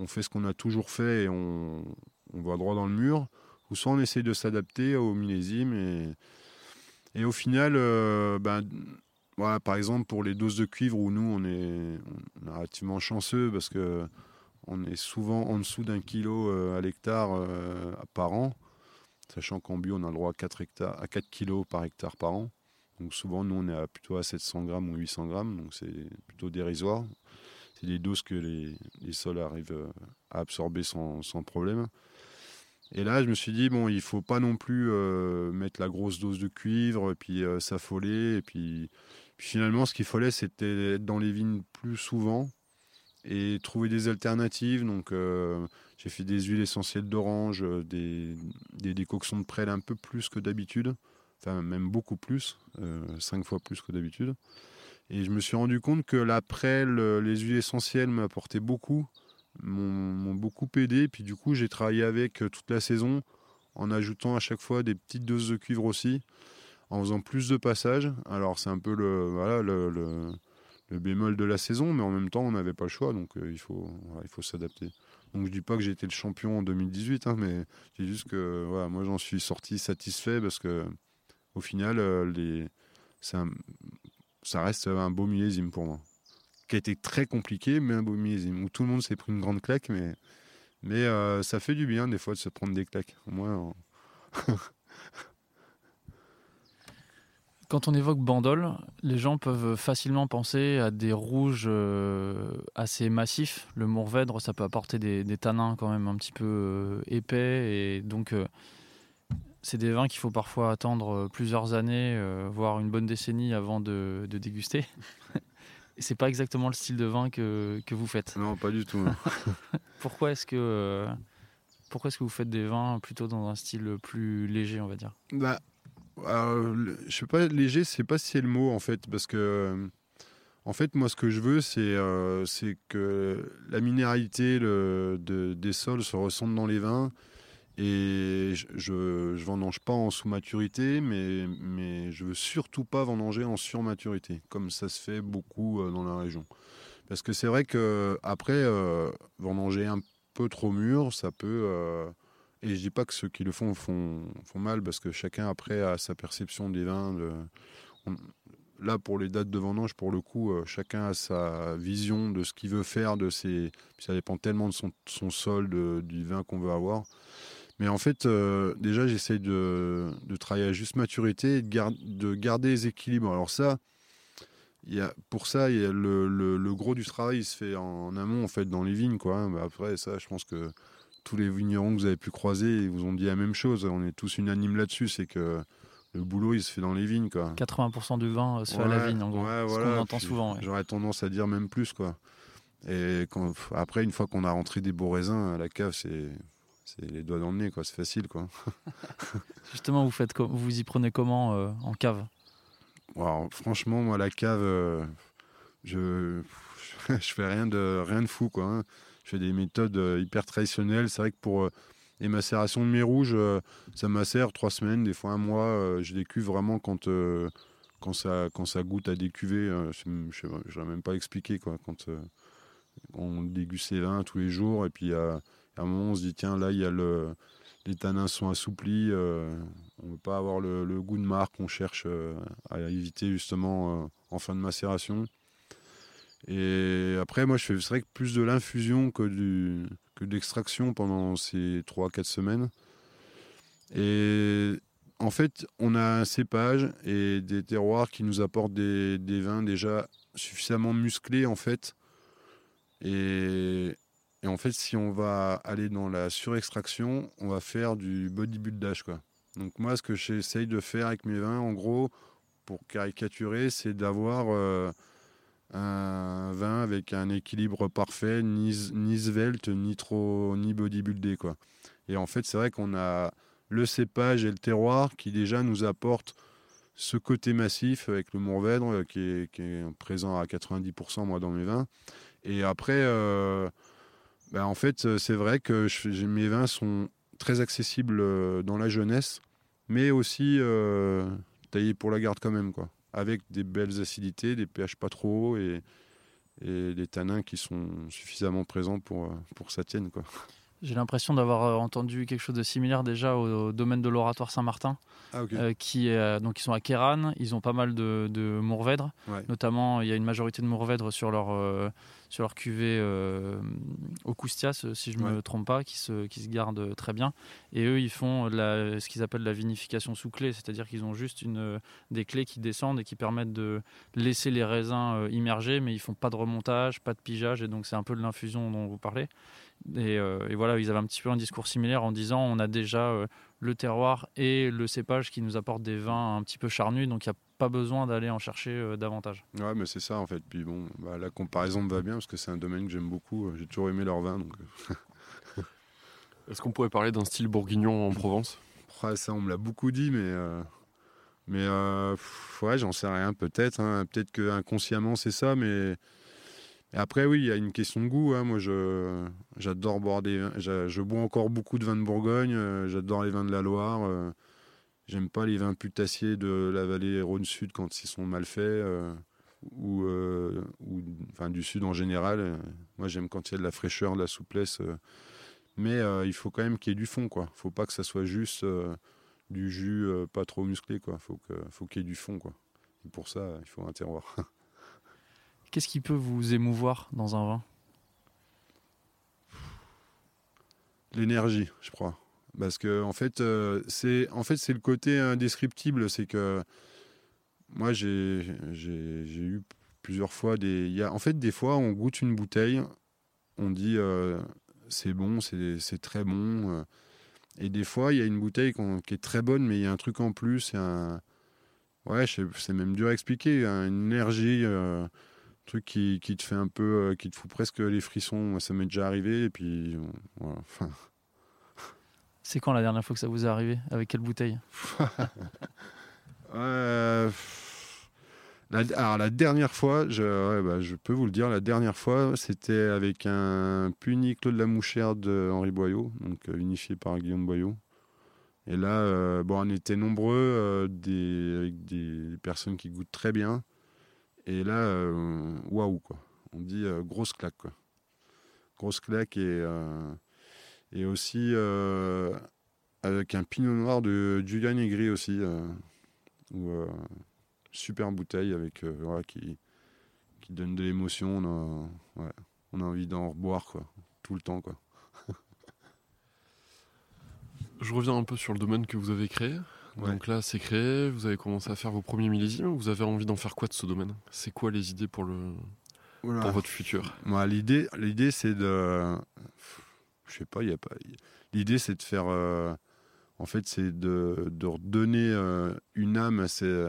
on fait ce qu'on a toujours fait et on, va droit dans le mur, ou soit on essaye de s'adapter au millésime. Et, au final, euh, ben, par exemple, pour les doses de cuivre, où nous, on est, relativement chanceux parce que on est souvent en dessous d'un kilo euh, à l'hectare euh, par an, sachant qu'en bio, on a le droit à 4, hectares, à 4 kilos par hectare par an. Donc souvent, nous, on est plutôt à 700 grammes ou 800 grammes, donc c'est plutôt dérisoire c'est des doses que les, sols arrivent euh, à absorber sans, problème. Et là, je me suis dit, bon, il faut pas non plus euh, mettre la grosse dose de cuivre, et puis euh, s'affoler. Et puis, finalement, ce qu'il fallait, c'était être dans les vignes plus souvent et trouver des alternatives. Donc, j'ai fait des huiles essentielles d'orange, des, des, décoctions de prêle un peu plus que d'habitude, enfin, même beaucoup plus, cinq fois plus que d'habitude. Et je me suis rendu compte que l'après, les huiles essentielles m'apportaient beaucoup, m'ont beaucoup aidé. Puis du coup, j'ai travaillé avec euh, toute la saison en ajoutant à chaque fois des petites doses de cuivre aussi, en faisant plus de passages. Alors c'est un peu le, voilà, le, bémol de la saison, mais en même temps, on n'avait pas le choix, donc euh, il faut, il faut s'adapter. Donc je dis pas que j'ai été le champion en 2018, hein, mais dis juste que voilà, moi j'en suis sorti satisfait parce que au final, euh, les, c'est un, ça reste un beau millésime pour moi. Qui a été très compliqué, mais un beau millésime. Où tout le monde s'est pris une grande claque, mais, euh, ça fait du bien des fois de se prendre des claques. Quand on évoque Bandol, les gens peuvent facilement penser à des rouges euh, assez massifs. Le Mourvèdre, ça peut apporter des, des, tanins quand même un petit peu euh, épais. Et donc, c'est des vins qu'il faut parfois attendre euh, plusieurs années, euh, voire une bonne décennie avant de, déguster. (laughs) Et c'est pas exactement le style de vin que, vous faites. Non, pas du tout. (laughs) pourquoi est-ce que euh, pourquoi est-ce que vous faites des vins plutôt dans un style plus léger, on va dire? Bah, je sais pas léger, c'est pas si c'est le mot en fait, parce que en fait, moi, ce que je veux, c'est c'est que la minéralité le, des sols se ressente dans les vins et je ne vendange pas en sous-maturité, mais, mais je veux surtout pas vendanger en sur-maturité, comme ça se fait beaucoup euh, dans la région. Parce que c'est vrai que après euh, vendanger un peu trop mûr, ça peut. Euh, et je dis pas que ceux qui le font, font font mal, parce que chacun après a sa perception des vins. là, pour les dates de vendange, pour le coup, chacun a sa vision de ce qu'il veut faire, de ses. ça dépend tellement de son, son sol, du vin qu'on veut avoir. Mais en fait, euh, déjà, j'essaye de, travailler à juste maturité et de, garder les équilibres. Alors ça, y a, pour ça, y a le, gros du travail il se fait en, amont, en fait, dans les vignes. Quoi. Mais après, ça, je pense que tous les vignerons que vous avez pu croiser, ils vous ont dit la même chose. On est tous unanimes là-dessus, c'est que le boulot, il se fait dans les vignes. Quoi. 80% du vin se fait à la vigne, en gros. ce qu'on entend souvent. J'aurais tendance à dire même plus. quoi. Et après, une fois qu'on a rentré des beaux raisins, la cave, c'est c'est les doigts dans le nez, quoi. C'est facile, quoi. (laughs) Justement, vous faites, vous y prenez comment euh, en cave? Franchement, moi, la cave, euh, je, (laughs) je fais rien de rien de fou, quoi. Hein. Je fais des méthodes euh, hyper traditionnelles. C'est vrai que pour les macérations de mes rouges, ça macère trois semaines, des fois un mois. je les cuve vraiment quand quand ça quand ça goûte à des cuvées. je ne même pas expliquer, quoi. Quand on déguste les vins tous les jours et puis à un moment, on se dit, tiens, là, il y a le, les tanins sont assouplis, euh, on ne veut pas avoir le, goût de marque, on cherche euh, à éviter justement euh, en fin de macération. Et après, moi, je fais vrai que plus de l'infusion que, du, que de l'extraction pendant ces 3-4 semaines. Et en fait, on a un cépage et des terroirs qui nous apportent des, des vins déjà suffisamment musclés, en fait. Et, et en fait, si on va aller dans la surextraction, on va faire du bodybuildage. Quoi. Donc moi, ce que j'essaye de faire avec mes vins, en gros, pour caricaturer, c'est d'avoir euh, un vin avec un équilibre parfait, ni, ni svelte, ni trop, ni bodybuildé. Quoi. Et en fait, c'est vrai qu'on a le cépage et le terroir qui déjà nous apportent ce côté massif avec le Mourvèdre euh, qui est, qui est présent à 90% moi dans mes vins. Et après, euh, ben, en fait, euh, c'est vrai que je- mes vins sont très accessibles euh, dans la jeunesse, mais aussi euh, taillés pour la garde quand même, quoi. Avec des belles acidités, des pH pas trop hauts et, et des tanins qui sont suffisamment présents pour, pour que ça tienne, quoi. J'ai l'impression d'avoir entendu quelque chose de similaire déjà au, au domaine de l'oratoire Saint-Martin, Ah, ok. euh, qui euh, donc ils sont à Kéran, ils ont pas mal de, de Mourvèdre, Ouais. notamment il y a une majorité de Mourvèdre sur leur euh, sur leur cuvée euh, au Coustias, euh, si je me Ouais. trompe pas, qui se qui se gardent très bien. Et eux, ils font la, ce qu'ils appellent la vinification sous clé, c'est-à-dire qu'ils ont juste une euh, des clés qui descendent et qui permettent de laisser les raisins euh, immergés, mais ils font pas de remontage, pas de pigeage, et donc c'est un peu de l'infusion dont vous parlez. Et, euh, et voilà, ils avaient un petit peu un discours similaire en disant on a déjà euh, le terroir et le cépage qui nous apportent des vins un petit peu charnus, donc il n'y a pas besoin d'aller en chercher euh, davantage. Ouais, mais c'est ça en fait. Puis bon, bah, la comparaison me va bien parce que c'est un domaine que j'aime beaucoup. J'ai toujours aimé leur vin. Donc, euh, (laughs) Est-ce qu'on pourrait parler d'un style bourguignon en Provence? Ouais, ça, on me l'a beaucoup dit, mais. euh, Mais euh, pff, ouais, j'en sais rien, peut-être. hein. Peut-être que inconsciemment c'est ça, mais. Et après, oui, il y a une question de goût. hein. Moi, je, j'adore boire des vins. Je bois encore beaucoup de vins de Bourgogne. euh, J'adore les vins de la Loire. J'aime pas les vins putassiers de la vallée Rhône-Sud quand ils sont mal faits. euh, ou, euh, ou enfin, du Sud en général. Moi, j'aime quand il y a de la fraîcheur, de la souplesse. euh. Mais il faut quand même qu'il y ait du fond. Quoi. faut pas que ça soit juste du jus pas trop musclé. Quoi. faut, que, faut qu'il y ait du fond. Quoi. Et pour ça, il faut un terroir. (laughs) Qu'est-ce qui peut vous émouvoir dans un vin? L'énergie, je crois. Parce que en fait, euh, c'est en fait c'est le côté indescriptible, c'est que moi j'ai eu plusieurs fois des y a en fait des fois on goûte une bouteille, on dit euh, c'est bon, c'est très bon euh, et des fois il y a une bouteille qui est très bonne mais il y a un truc en plus, un ouais, c'est même dur à expliquer, une énergie euh, truc qui, qui te fait un peu qui te fout presque les frissons, ça m'est déjà arrivé et puis voilà, enfin C'est quand la dernière fois que ça vous est arrivé? Avec quelle bouteille? (laughs) Euh, la, alors la dernière fois, bah, je peux vous le dire, la dernière fois, c'était avec un Puny Claude Lamouchère de Henri Boyau, donc euh, unifié par Guillaume Boyau. Et là, euh, bon, on était nombreux, des, personnes qui goûtent très bien. Et là, waouh, quoi. On dit grosse claque. Grosse claque et, et aussi euh, avec un pinot noir de Julian Negri aussi. euh, euh, super bouteille avec voilà, qui, qui donne de l'émotion. On a, ouais, on a envie d'en reboire quoi, tout le temps. Quoi. (laughs) Je reviens un peu sur le domaine que vous avez créé. Ouais. Donc là, c'est créé, vous avez commencé à faire vos premiers millésimes. Vous avez envie d'en faire quoi de ce domaine? C'est quoi les idées pour, le, Oula. pour votre futur? L'idée, l'idée c'est de. Je sais pas, il y a pas. L'idée, c'est de faire. euh, en fait, c'est de, de redonner euh, une âme à, ce,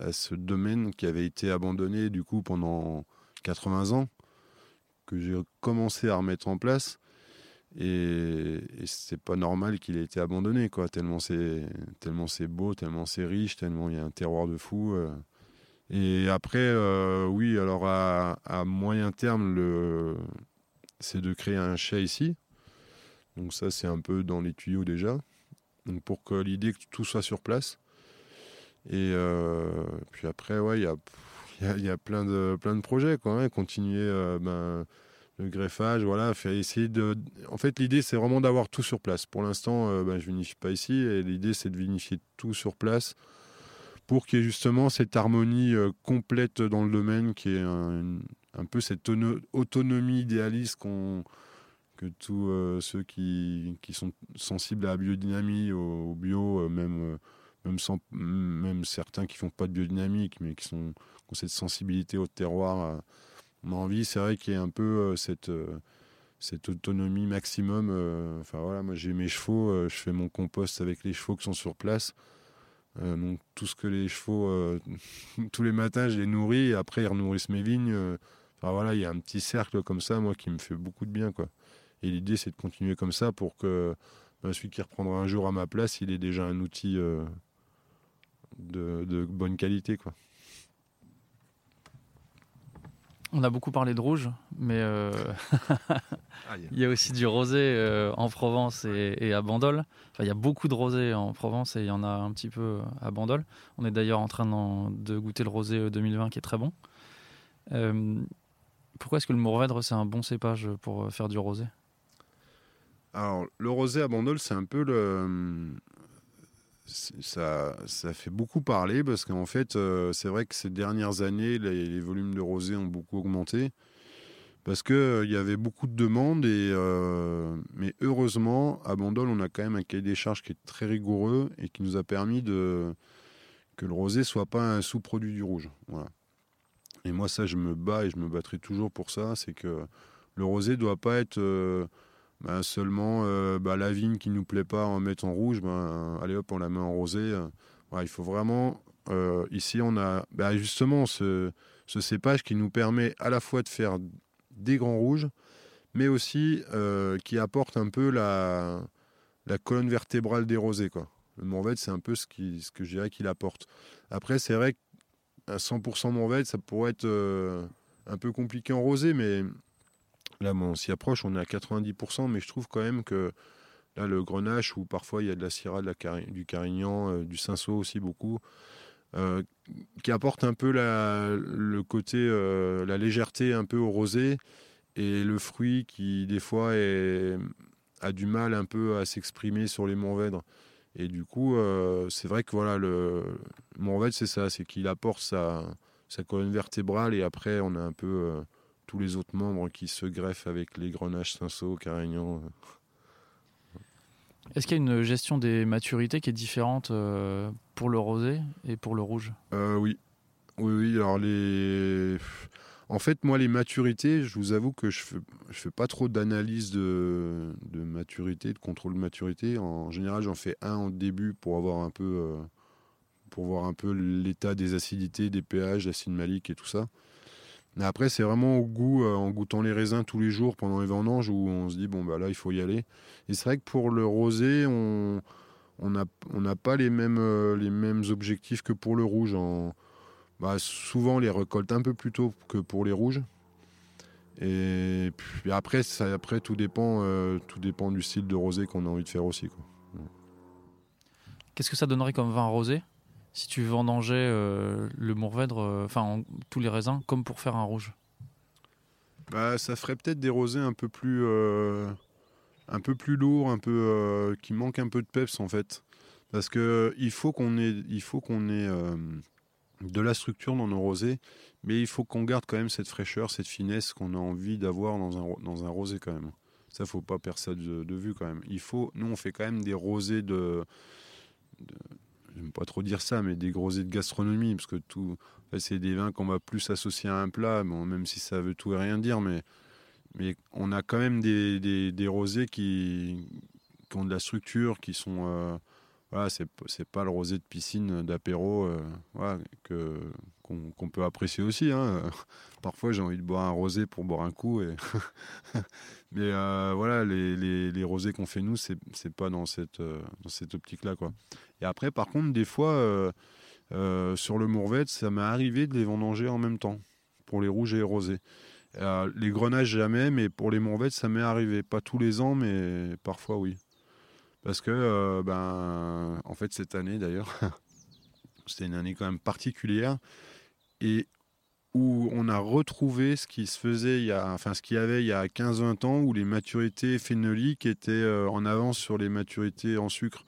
à ce domaine qui avait été abandonné, du coup, pendant 80 ans, que j'ai commencé à remettre en place. Et, et c'est pas normal qu'il ait été abandonné, quoi. Tellement c'est, tellement c'est beau, tellement c'est riche, tellement il y a un terroir de fou. euh. Et après, oui, alors à, à moyen terme, le, c'est de créer un chai ici. Donc ça, c'est un peu dans les tuyaux déjà. Pour que l'idée que tout soit sur place. Et euh, puis après, ouais, il y a, plein de, projets, quoi. hein. Continuer euh, ben, le greffage, voilà, faire. En fait, l'idée, c'est vraiment d'avoir tout sur place. Pour l'instant, euh, ben, je vinifie pas ici, et l'idée, c'est de vinifier tout sur place pour qu'il y ait justement cette harmonie euh, complète dans le domaine, qui est un, un peu cette ono- autonomie idéaliste qu'on que tous euh, ceux qui, qui sont sensibles à la biodynamie, au, bio, euh, même, euh, même, sans, même certains qui font pas de biodynamique, mais qui, sont, ont cette sensibilité au terroir, on a envie, c'est vrai qu'il y ait un peu cette, cette autonomie maximum. Enfin voilà, moi j'ai mes chevaux, je fais mon compost avec les chevaux qui sont sur place. Donc tout ce que les chevaux, (laughs) tous les matins, je les nourris et après ils renourrissent mes vignes. Enfin voilà, il y a un petit cercle comme ça, moi, qui me fait beaucoup de bien, quoi. Et l'idée, c'est de continuer comme ça pour que ben, celui qui reprendra un jour à ma place, il est déjà un outil euh, de, de bonne qualité. Quoi. On a beaucoup parlé de rouge, mais euh, (laughs) il y a aussi du rosé euh, en Provence et, à Bandol. Enfin, il y a beaucoup de rosé en Provence et il y en a un petit peu à Bandol. On est d'ailleurs en train de goûter le rosé 2020 qui est très bon. Euh, pourquoi est-ce que le Mourvèdre, c'est un bon cépage pour faire du rosé? Alors, le rosé à Bandol, c'est un peu le, ça, ça fait beaucoup parler parce qu'en fait, euh, c'est vrai que ces dernières années, les, volumes de rosé ont beaucoup augmenté parce qu'il euh, y avait beaucoup de demandes. Euh, mais heureusement, à Bandol, on a quand même un cahier des charges qui est très rigoureux et qui nous a permis de, que le rosé soit pas un sous-produit du rouge. Et moi, ça, je me bats et je me battrai toujours pour ça. C'est que le rosé doit pas être bah, seulement euh, bah, la vigne qui nous plaît pas, en met en rouge, ben, allez hop, on la met en rosé. il faut vraiment. Euh, ici, on a bah, justement ce, cépage qui nous permet à la fois de faire des grands rouges, mais aussi euh, qui apporte un peu la, colonne vertébrale des rosés. Quoi. Le Mourvèdre, c'est un peu ce, qui, que je dirais qu'il apporte. Après, c'est vrai qu'à 100% Mourvèdre, ça pourrait être un peu compliqué en rosé, mais Là, on s'y approche, on est à 90%, mais je trouve quand même que là, le grenache, où parfois il y a de la syrah, du carignan, euh, du cinceau aussi beaucoup, euh, qui apporte un peu la, le côté, euh, la légèreté un peu au rosé, et le fruit qui, des fois, a du mal un peu à s'exprimer sur les Mourvèdres. Et du coup, c'est vrai que voilà, le, Mourvèdre, c'est ça, c'est qu'il apporte sa colonne vertébrale, et après, on a un peu tous les autres membres qui se greffent avec les grenaches Cinsault, Carignan. Est-ce qu'il y a une gestion des maturités qui est différente euh, pour le rosé et pour le rouge? Euh, Oui. Oui, oui. Alors les. En fait, moi, les maturités, je vous avoue que je fais, je fais pas trop d'analyse de, maturité, de contrôle de maturité. En général, j'en fais un en début pour avoir un peu, euh, pour voir un peu l'état des acidités, des pH, l'acide malique et tout ça. Après, c'est vraiment au goût, euh, en goûtant les raisins tous les jours pendant les vendanges, où on se dit, bon, bah là, il faut y aller. Et c'est vrai que pour le rosé, on n'a on pas les mêmes, euh, les mêmes objectifs que pour le rouge. En, bah, souvent, les récolte un peu plus tôt que pour les rouges. Et puis après, ça, après tout, dépend, euh, tout dépend du style de rosé qu'on a envie de faire aussi. Qu'est-ce que ça donnerait comme vin rosé? Si tu vendangeais euh, le Mourvèdre, euh, enfin tous les raisins, comme pour faire un rouge bah, Ça ferait peut-être des rosés un peu plus, euh, un peu plus lourds, un peu, qui manquent un peu de peps en fait. Parce qu'il faut qu'on ait, il faut ait de la structure dans nos rosés, mais il faut qu'on garde quand même cette fraîcheur, cette finesse qu'on a envie d'avoir dans un, dans un rosé quand même. Ça, faut pas perdre ça de, vue quand même. Il faut, nous, on fait quand même des rosés de j'aime pas trop dire ça, mais des grosets de gastronomie, parce que tout, c'est des vins qu'on va plus associer à un plat, bon, même si ça veut tout et rien dire, mais, on a quand même des, rosés qui, ont de la structure, qui sont. Euh, voilà, c'est pas le rosé de piscine d'apéro euh, que qu'on peut apprécier aussi. Hein. (laughs) Parfois, j'ai envie de boire un rosé pour boire un coup. (laughs) Mais euh, voilà, les, les, rosés qu'on fait nous, c'est pas dans cette, euh, optique-là. Et après, par contre, des fois, euh, sur le Mourvèdre, ça m'est arrivé de les vendanger en même temps, pour les rouges et les rosés. les grenages, jamais, mais pour les Mourvèdres, ça m'est arrivé. Pas tous les ans, mais parfois, oui. Parce que, ben, en fait, cette année, d'ailleurs, (laughs) c'était une année quand même particulière et où on a retrouvé ce qui se faisait il y a, enfin ce qu'il y avait il y a 15-20 ans où les maturités phénoliques étaient euh, en avance sur les maturités en sucre.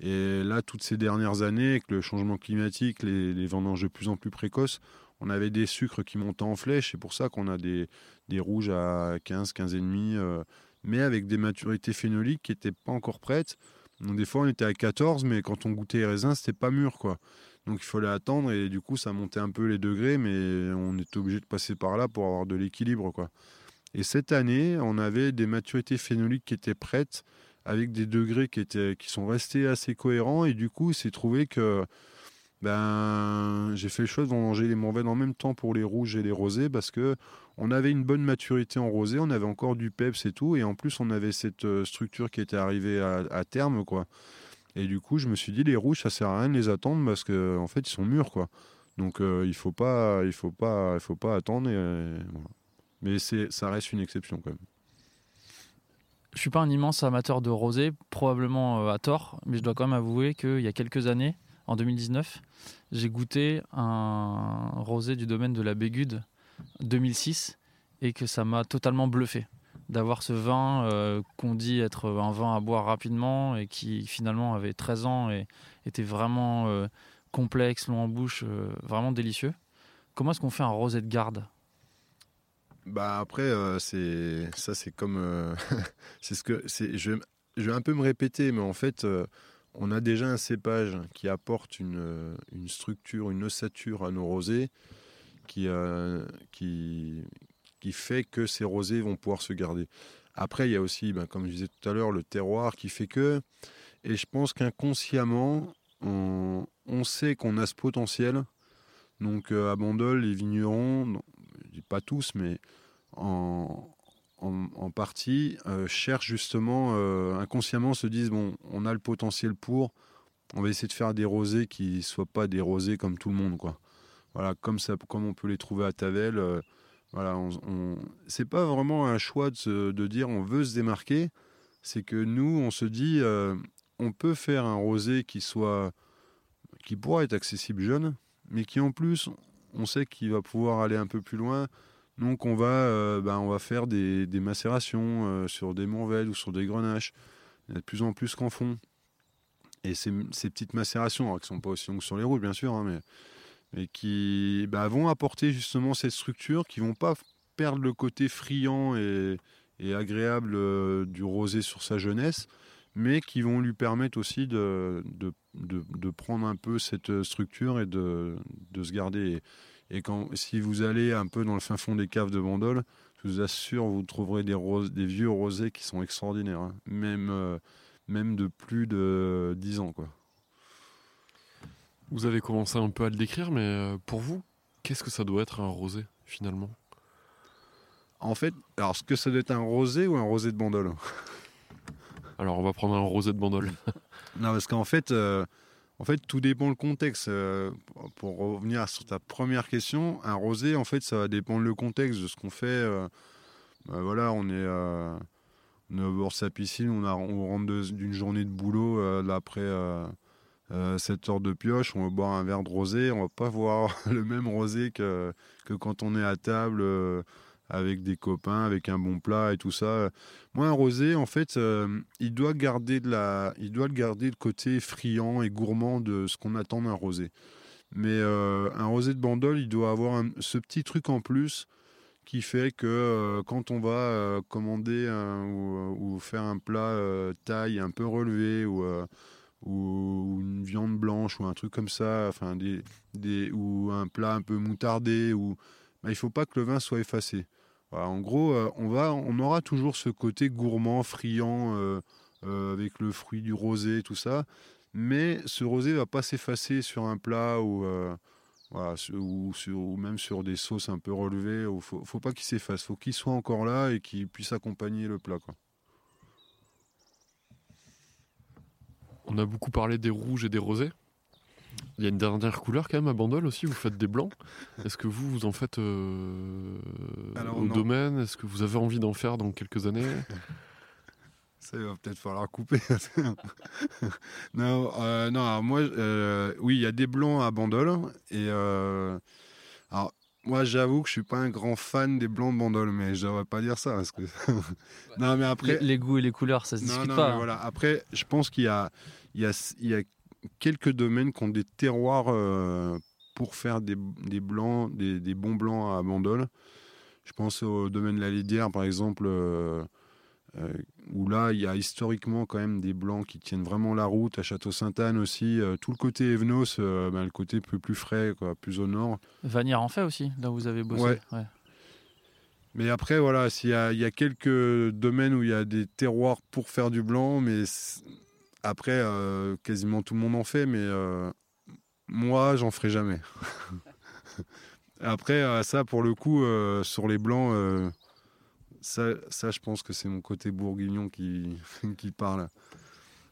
Et là, toutes ces dernières années, avec le changement climatique, les, vendanges de plus en plus précoces, on avait des sucres qui montaient en flèche. C'est pour ça qu'on a des, des, rouges à 15, 15,5, demi, euh, mais avec des maturités phénoliques qui n'étaient pas encore prêtes. Donc des fois, on était à 14, mais quand on goûtait les raisins, c'était pas mûr, quoi. Donc il fallait attendre et du coup ça montait un peu les degrés, mais on était obligé de passer par là pour avoir de l'équilibre. quoi. Et cette année, on avait des maturités phénoliques qui étaient prêtes avec des degrés qui, étaient, qui sont restés assez cohérents et du coup, c'est trouvé que ben, j'ai fait le choix de manger les mourvèdres en même temps pour les rouges et les rosés parce que on avait une bonne maturité en rosé, on avait encore du peps et tout, et en plus on avait cette euh, structure qui était arrivée à, terme, quoi. Et du coup, je me suis dit les rouges, ça sert à rien de les attendre parce que en fait, ils sont mûrs, quoi. Donc euh, il faut pas, il faut pas, il faut pas attendre. Mais c'est, ça reste une exception quand même. Je suis pas un immense amateur de rosé, probablement euh, à tort, mais je dois quand même avouer qu'il y a quelques années, en 2019, j'ai goûté un rosé du domaine de la Bégude 2006 et que ça m'a totalement bluffé d'avoir ce vin euh, qu'on dit être un vin à boire rapidement et qui finalement avait 13 ans et était vraiment euh, complexe, long en bouche, vraiment délicieux. Comment est-ce qu'on fait un rosé de garde? Bah après, euh, c'est ça, c'est comme, euh, (laughs) c'est ce que c'est. Je, vais un peu me répéter, mais en fait, euh, on a déjà un cépage qui apporte une, une structure, une ossature à nos rosés, qui, qui, qui fait que ces rosés vont pouvoir se garder. Après, il y a aussi, ben, comme je disais tout à l'heure, le terroir qui fait que, et je pense qu'inconsciemment, on, sait qu'on a ce potentiel. Donc à Bandol, les vignerons, pas tous, mais en, en, partie, euh, cherchent justement, euh, inconsciemment, se disent bon, on a le potentiel pour, on va essayer de faire des rosés qui ne soient pas des rosés comme tout le monde, quoi. Voilà, comme, ça, comme on peut les trouver à Tavel. Euh, voilà, on, c'est pas vraiment un choix de, dire on veut se démarquer, c'est que nous, on se dit on peut faire un rosé qui soit qui pourra être accessible jeune, mais qui en plus on sait qu'il va pouvoir aller un peu plus loin. Donc on va, euh, ben, faire des, macérations euh, sur des Mourvèdres ou sur des Grenaches. Il y a de plus en plus qu'en font. Et ces, petites macérations, qui ne sont pas aussi longues sur les rouges bien sûr, hein, mais, mais, qui ben, vont apporter justement cette structure, qui vont pas perdre le côté friand et, agréable euh, du rosé sur sa jeunesse, mais qui vont lui permettre aussi de, prendre un peu cette structure et de, se garder. Et, quand, si vous allez un peu dans le fin fond des caves de Bandol, je vous assure, vous trouverez des, vieux rosés qui sont extraordinaires, hein. même, euh, même de plus de 10 ans. Vous avez commencé un peu à le décrire, mais euh, pour vous, qu'est-ce que ça doit être un rosé finalement? En fait, alors ce que ça doit être un rosé ou un rosé de Bandol (laughs) alors on va prendre un rosé de bandol. (laughs) non, parce qu'en fait, euh, en fait, tout dépend le contexte. Euh, pour revenir sur ta première question, un rosé, en fait, ça va dépendre le contexte de ce qu'on fait. Euh, bah, voilà, on est, on est au bord de sa piscine, on, a, on rentre d'une journée de boulot après 7 heures de pioche, on va boire un verre de rosé, on va pas voir (laughs) le même rosé que, que quand on est à table avec des copains, avec un bon plat et tout ça. Moi, un rosé, en fait, euh, il doit garder de la, il doit garder le côté friand et gourmand de ce qu'on attend d'un rosé. Mais euh, un rosé de Bandol, il doit avoir ce petit truc en plus qui fait que euh, quand on va commander ou, faire un plat taille un peu relevé ou, ou, une viande blanche ou un truc comme ça, enfin des, des, ou un plat un peu moutardé, ou, bah, il faut pas que le vin soit effacé en gros, euh, on, va, on aura toujours ce côté gourmand, friand, euh, euh, avec le fruit du rosé, tout ça. Mais ce rosé va pas s'effacer sur un plat ou, ou, même sur des sauces un peu relevées. Il faut, faut pas qu'il s'efface. faut qu'il soit encore là et qu'il puisse accompagner le plat. On a beaucoup parlé des rouges et des rosés. Il y a une dernière couleur quand même à Bandol aussi, vous faites des blancs. Est-ce que vous, vous en faites euh, au domaine? Est-ce que vous avez envie d'en faire dans quelques années? (laughs) Ça va peut-être falloir couper. (laughs) non, euh, non moi, euh, oui, il y a des blancs à Bandol. Et alors, moi, j'avoue que je suis pas un grand fan des blancs de Bandol, mais je devrais pas dire ça. Parce que... (laughs) non, mais après... Les, goûts et les couleurs, ça se discute pas. Hein. Voilà. Après, je pense qu'il y a, il y a, il y a quelques domaines qui ont des terroirs euh, pour faire des, blancs, des, bons blancs à Bandol. Je pense au domaine de la Lidière, par exemple, euh, euh, où là, il y a historiquement quand même des blancs qui tiennent vraiment la route. À Château-Sainte-Anne aussi, tout le côté Evenos, ben, le côté plus, plus frais, quoi, plus au nord. Vanière en fait aussi, là où vous avez bossé. Mais après, voilà, il y, a, y a quelques domaines où il y a des terroirs pour faire du blanc, mais après, euh, quasiment tout le monde en fait, mais euh, moi, j'en ferai jamais. (laughs) Après, euh, ça, pour le coup, euh, sur les blancs, euh, ça, ça, je pense que c'est mon côté bourguignon qui, (laughs) qui parle.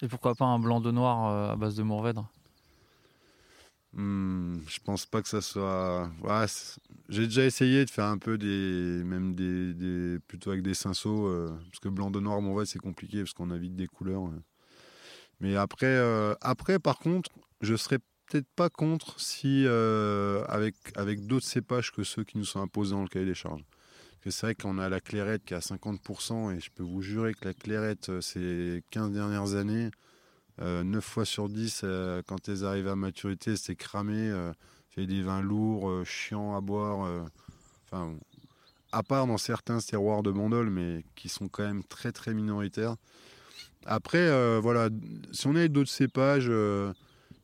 Et pourquoi pas un blanc de noir euh, à base de Mourvèdre? Hmm, je pense pas que ça soit. Ouais, J'ai déjà essayé de faire un peu des. Même des. des- plutôt avec des cinceaux. euh, parce que blanc de noir, vrai, c'est compliqué parce qu'on a vite des couleurs. euh. Mais après, euh, après, par contre, je serais peut-être pas contre si. avec avec d'autres cépages que ceux qui nous sont imposés dans le cahier des charges. C'est vrai qu'on a la clairette qui est à 50%, et je peux vous jurer que la clairette, euh, ces 15 dernières années. Euh, 9 fois sur 10, euh, quand elles arrivent à maturité, c'est cramé. euh, fait des vins lourds, euh, chiants à boire. euh, à part dans certains terroirs de Bandol, mais qui sont quand même très très minoritaires. Après, euh, voilà, si on a d'autres cépages, euh,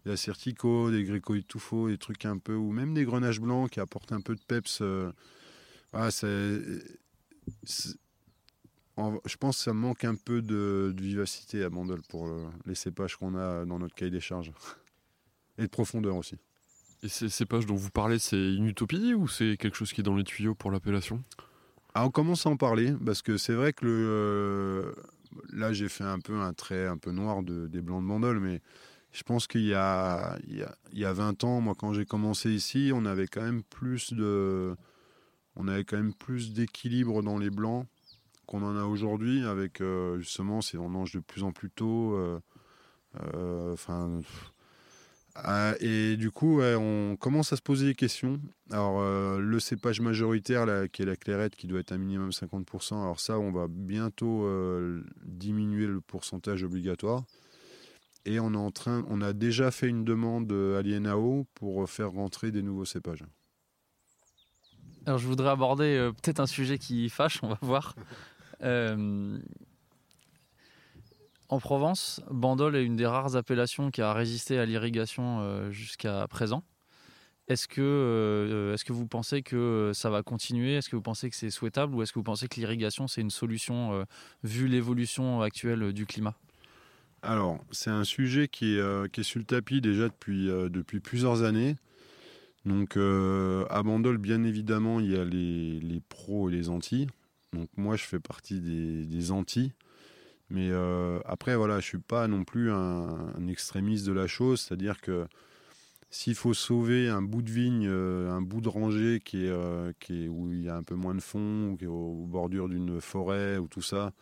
des Assertico, des Greco Itufo, des trucs un peu, ou même des grenages blancs qui apportent un peu de peps. En- je pense que ça manque un peu de, de vivacité à Bandol pour les cépages qu'on a dans notre cahier des charges. Et de profondeur aussi. Et ces cépages dont vous parlez, c'est une utopie ou c'est quelque chose qui est dans les tuyaux pour l'appellation? Ah, on commence à en parler parce que c'est vrai que le, là j'ai fait un peu un trait un peu noir de, des blancs de Bandol, mais je pense qu'il y a, il y, a, il y a 20 ans, moi quand j'ai commencé ici, on avait quand même plus de, on avait quand même plus d'équilibre dans les blancs qu'on en a aujourd'hui avec euh, justement ces vendanges de plus en plus tôt. euh, euh. Ah, et du coup, on commence à se poser des questions. Alors, le cépage majoritaire, qui est la clairette, qui doit être un minimum 50%, alors ça, on va bientôt diminuer le pourcentage obligatoire. Et on, en train, on a déjà fait une demande à l'INAO pour faire rentrer des nouveaux cépages. Alors je voudrais aborder euh, peut-être un sujet qui fâche, on va voir. (laughs) Euh, en Provence, Bandol est une des rares appellations qui a résisté à l'irrigation euh, jusqu'à présent. Est-ce que, est-ce que vous pensez que ça va continuer? Est-ce que vous pensez que c'est souhaitable Ou est-ce que vous pensez que l'irrigation, c'est une solution vu l'évolution actuelle du climat? Alors, c'est un sujet qui est, qui est sur le tapis déjà depuis, depuis plusieurs années. Donc, euh, à Bandol, bien évidemment, il y a les, les pros et les antis. Donc, moi, je fais partie des, des antis. Mais euh, après, voilà, je ne suis pas non plus un, extrémiste de la chose. C'est-à-dire que s'il faut sauver un bout de vigne, euh, un bout de rangée qui est, où il y a un peu moins de fond, ou qui est aux bordures d'une forêt ou tout ça,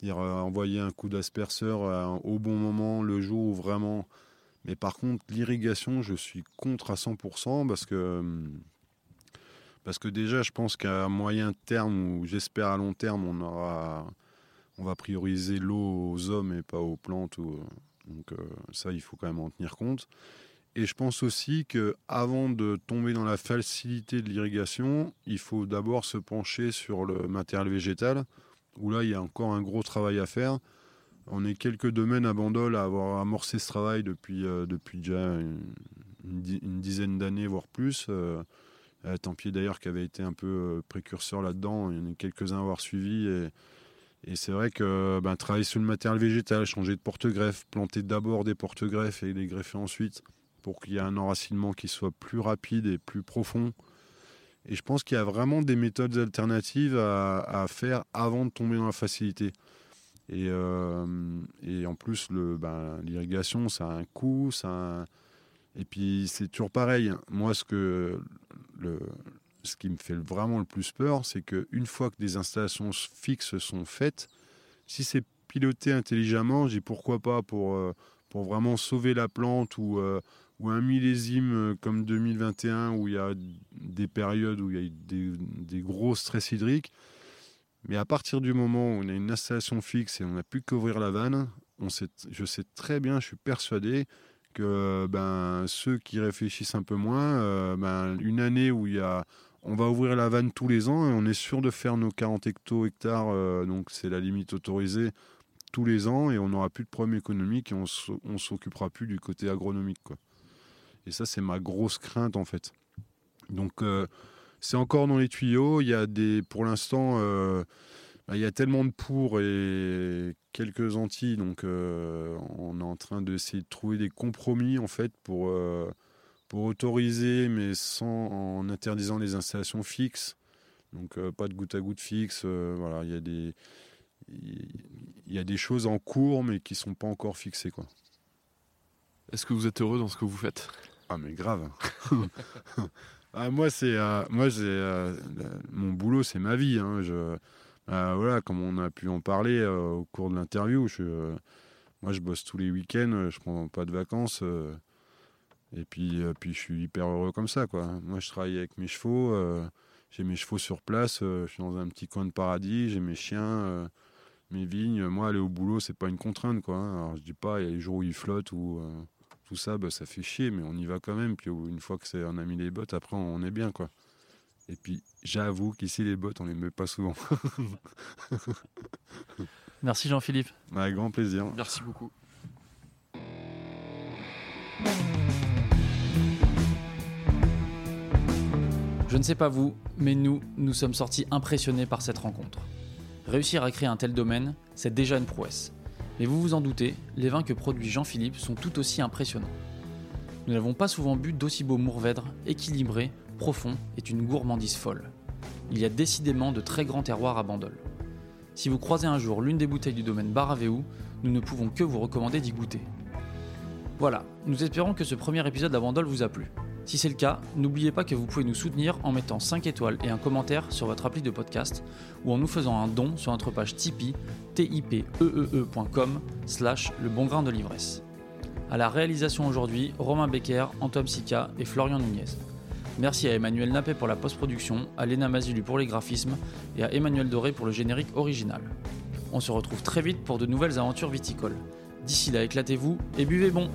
dire envoyer un coup d'asperceur au bon moment, le jour où vraiment. Mais par contre, l'irrigation, je suis contre à 100% parce que hum, parce que déjà, je pense qu'à moyen terme ou j'espère à long terme, on aura, on va prioriser l'eau aux hommes et pas aux plantes. Donc euh, ça, il faut quand même en tenir compte. Et je pense aussi que avant de tomber dans la facilité de l'irrigation, il faut d'abord se pencher sur le matériel végétal où là, il y a encore un gros travail à faire. On est quelques domaines à Bandol à avoir amorcé ce travail depuis, euh, depuis déjà une, une di- une dizaine d'années, voire plus. Euh, euh, Tempier d'ailleurs qui avait été un peu euh, précurseur là-dedans, il y en a quelques-uns à avoir suivi. Et, c'est vrai que ben, travailler sur le matériel végétal, changer de porte-greffe, planter d'abord des porte-greffes et les greffer ensuite pour qu'il y ait un enracinement qui soit plus rapide et plus profond. Et je pense qu'il y a vraiment des méthodes alternatives à faire avant de tomber dans la facilité. Et, euh, et en plus, ben, l'irrigation, ça a un coût. Ça un- Et puis, c'est toujours pareil. Moi, ce, que, ce qui me fait vraiment le plus peur, c'est qu'une fois que des installations fixes sont faites, si c'est piloté intelligemment, dis pourquoi pas pour, euh, pour vraiment sauver la plante ou, euh, ou un millésime comme 2021 où il y a des périodes où il y a eu des, des gros stress hydriques. Mais à partir du moment où on a une installation fixe et on n'a plus qu'ouvrir la vanne, je sais très bien, je suis persuadé que ben, ceux qui réfléchissent un peu moins, euh, ben, une année où il y a, on va ouvrir la vanne tous les ans et on est sûr de faire nos 40 hecto hectares, euh, donc c'est la limite autorisée tous les ans et on n'aura plus de problème économique et on on s'occupera plus du côté agronomique. Et ça, c'est ma grosse crainte en fait. Donc, euh, c'est encore dans les tuyaux. Il y a des, pour l'instant, euh, bah, il y a tellement de pour et quelques antilles. Donc, euh, on est en train d'essayer de trouver des compromis en fait pour, euh, pour autoriser, mais sans en interdisant les installations fixes. Donc pas de goutte à goutte fixe. voilà, il y a des il y a des choses en cours, mais qui sont pas encore fixées quoi. Est-ce que vous êtes heureux dans ce que vous faites? Ah mais grave. (laughs) ah, moi c'est euh, moi j'ai euh, mon boulot c'est ma vie. hein. Euh, voilà comme on a pu en parler euh, au cours de l'interview. Je, moi je bosse tous les week-ends, je prends pas de vacances. et puis puis je suis hyper heureux comme ça quoi. Moi je travaille avec mes chevaux. j'ai mes chevaux sur place. je suis dans un petit coin de paradis. J'ai mes chiens. mes vignes, moi aller au boulot c'est pas une contrainte quoi. hein. Alors je dis pas il y a les jours où ils flottent ou tout ça, bah, ça fait chier, mais on y va quand même. Puis une fois que c'est, on a mis les bottes, après on est bien, quoi. Et puis j'avoue qu'ici les bottes, on les met pas souvent. (laughs) Merci Jean-Philippe. Avec grand plaisir. Merci beaucoup. Je ne sais pas vous, mais nous, nous sommes sortis impressionnés par cette rencontre. Réussir à créer un tel domaine, c'est déjà une prouesse. Mais vous vous en doutez, les vins que produit Jean-Philippe sont tout aussi impressionnants. Nous n'avons pas souvent bu d'aussi beaux mourvèdres, équilibrés, profonds et une gourmandise folle. Il y a décidément de très grands terroirs à Bandol. Si vous croisez un jour l'une des bouteilles du domaine Baravéou, nous ne pouvons que vous recommander d'y goûter. Voilà, nous espérons que ce premier épisode à Bandol vous a plu. Si c'est le cas, n'oubliez pas que vous pouvez nous soutenir en mettant 5 étoiles et un commentaire sur votre appli de podcast ou en nous faisant un don sur notre page Tipeee tipeee.com slash le bon grain de l'ivresse. À la réalisation aujourd'hui, Romain Becker, Antoine Sica et Florian Nunez. Merci à Emmanuel Nappé pour la post-production, à Léna Mazilu pour les graphismes et à Emmanuel Doré pour le générique original. On se retrouve très vite pour de nouvelles aventures viticoles. D'ici là, éclatez-vous et buvez bon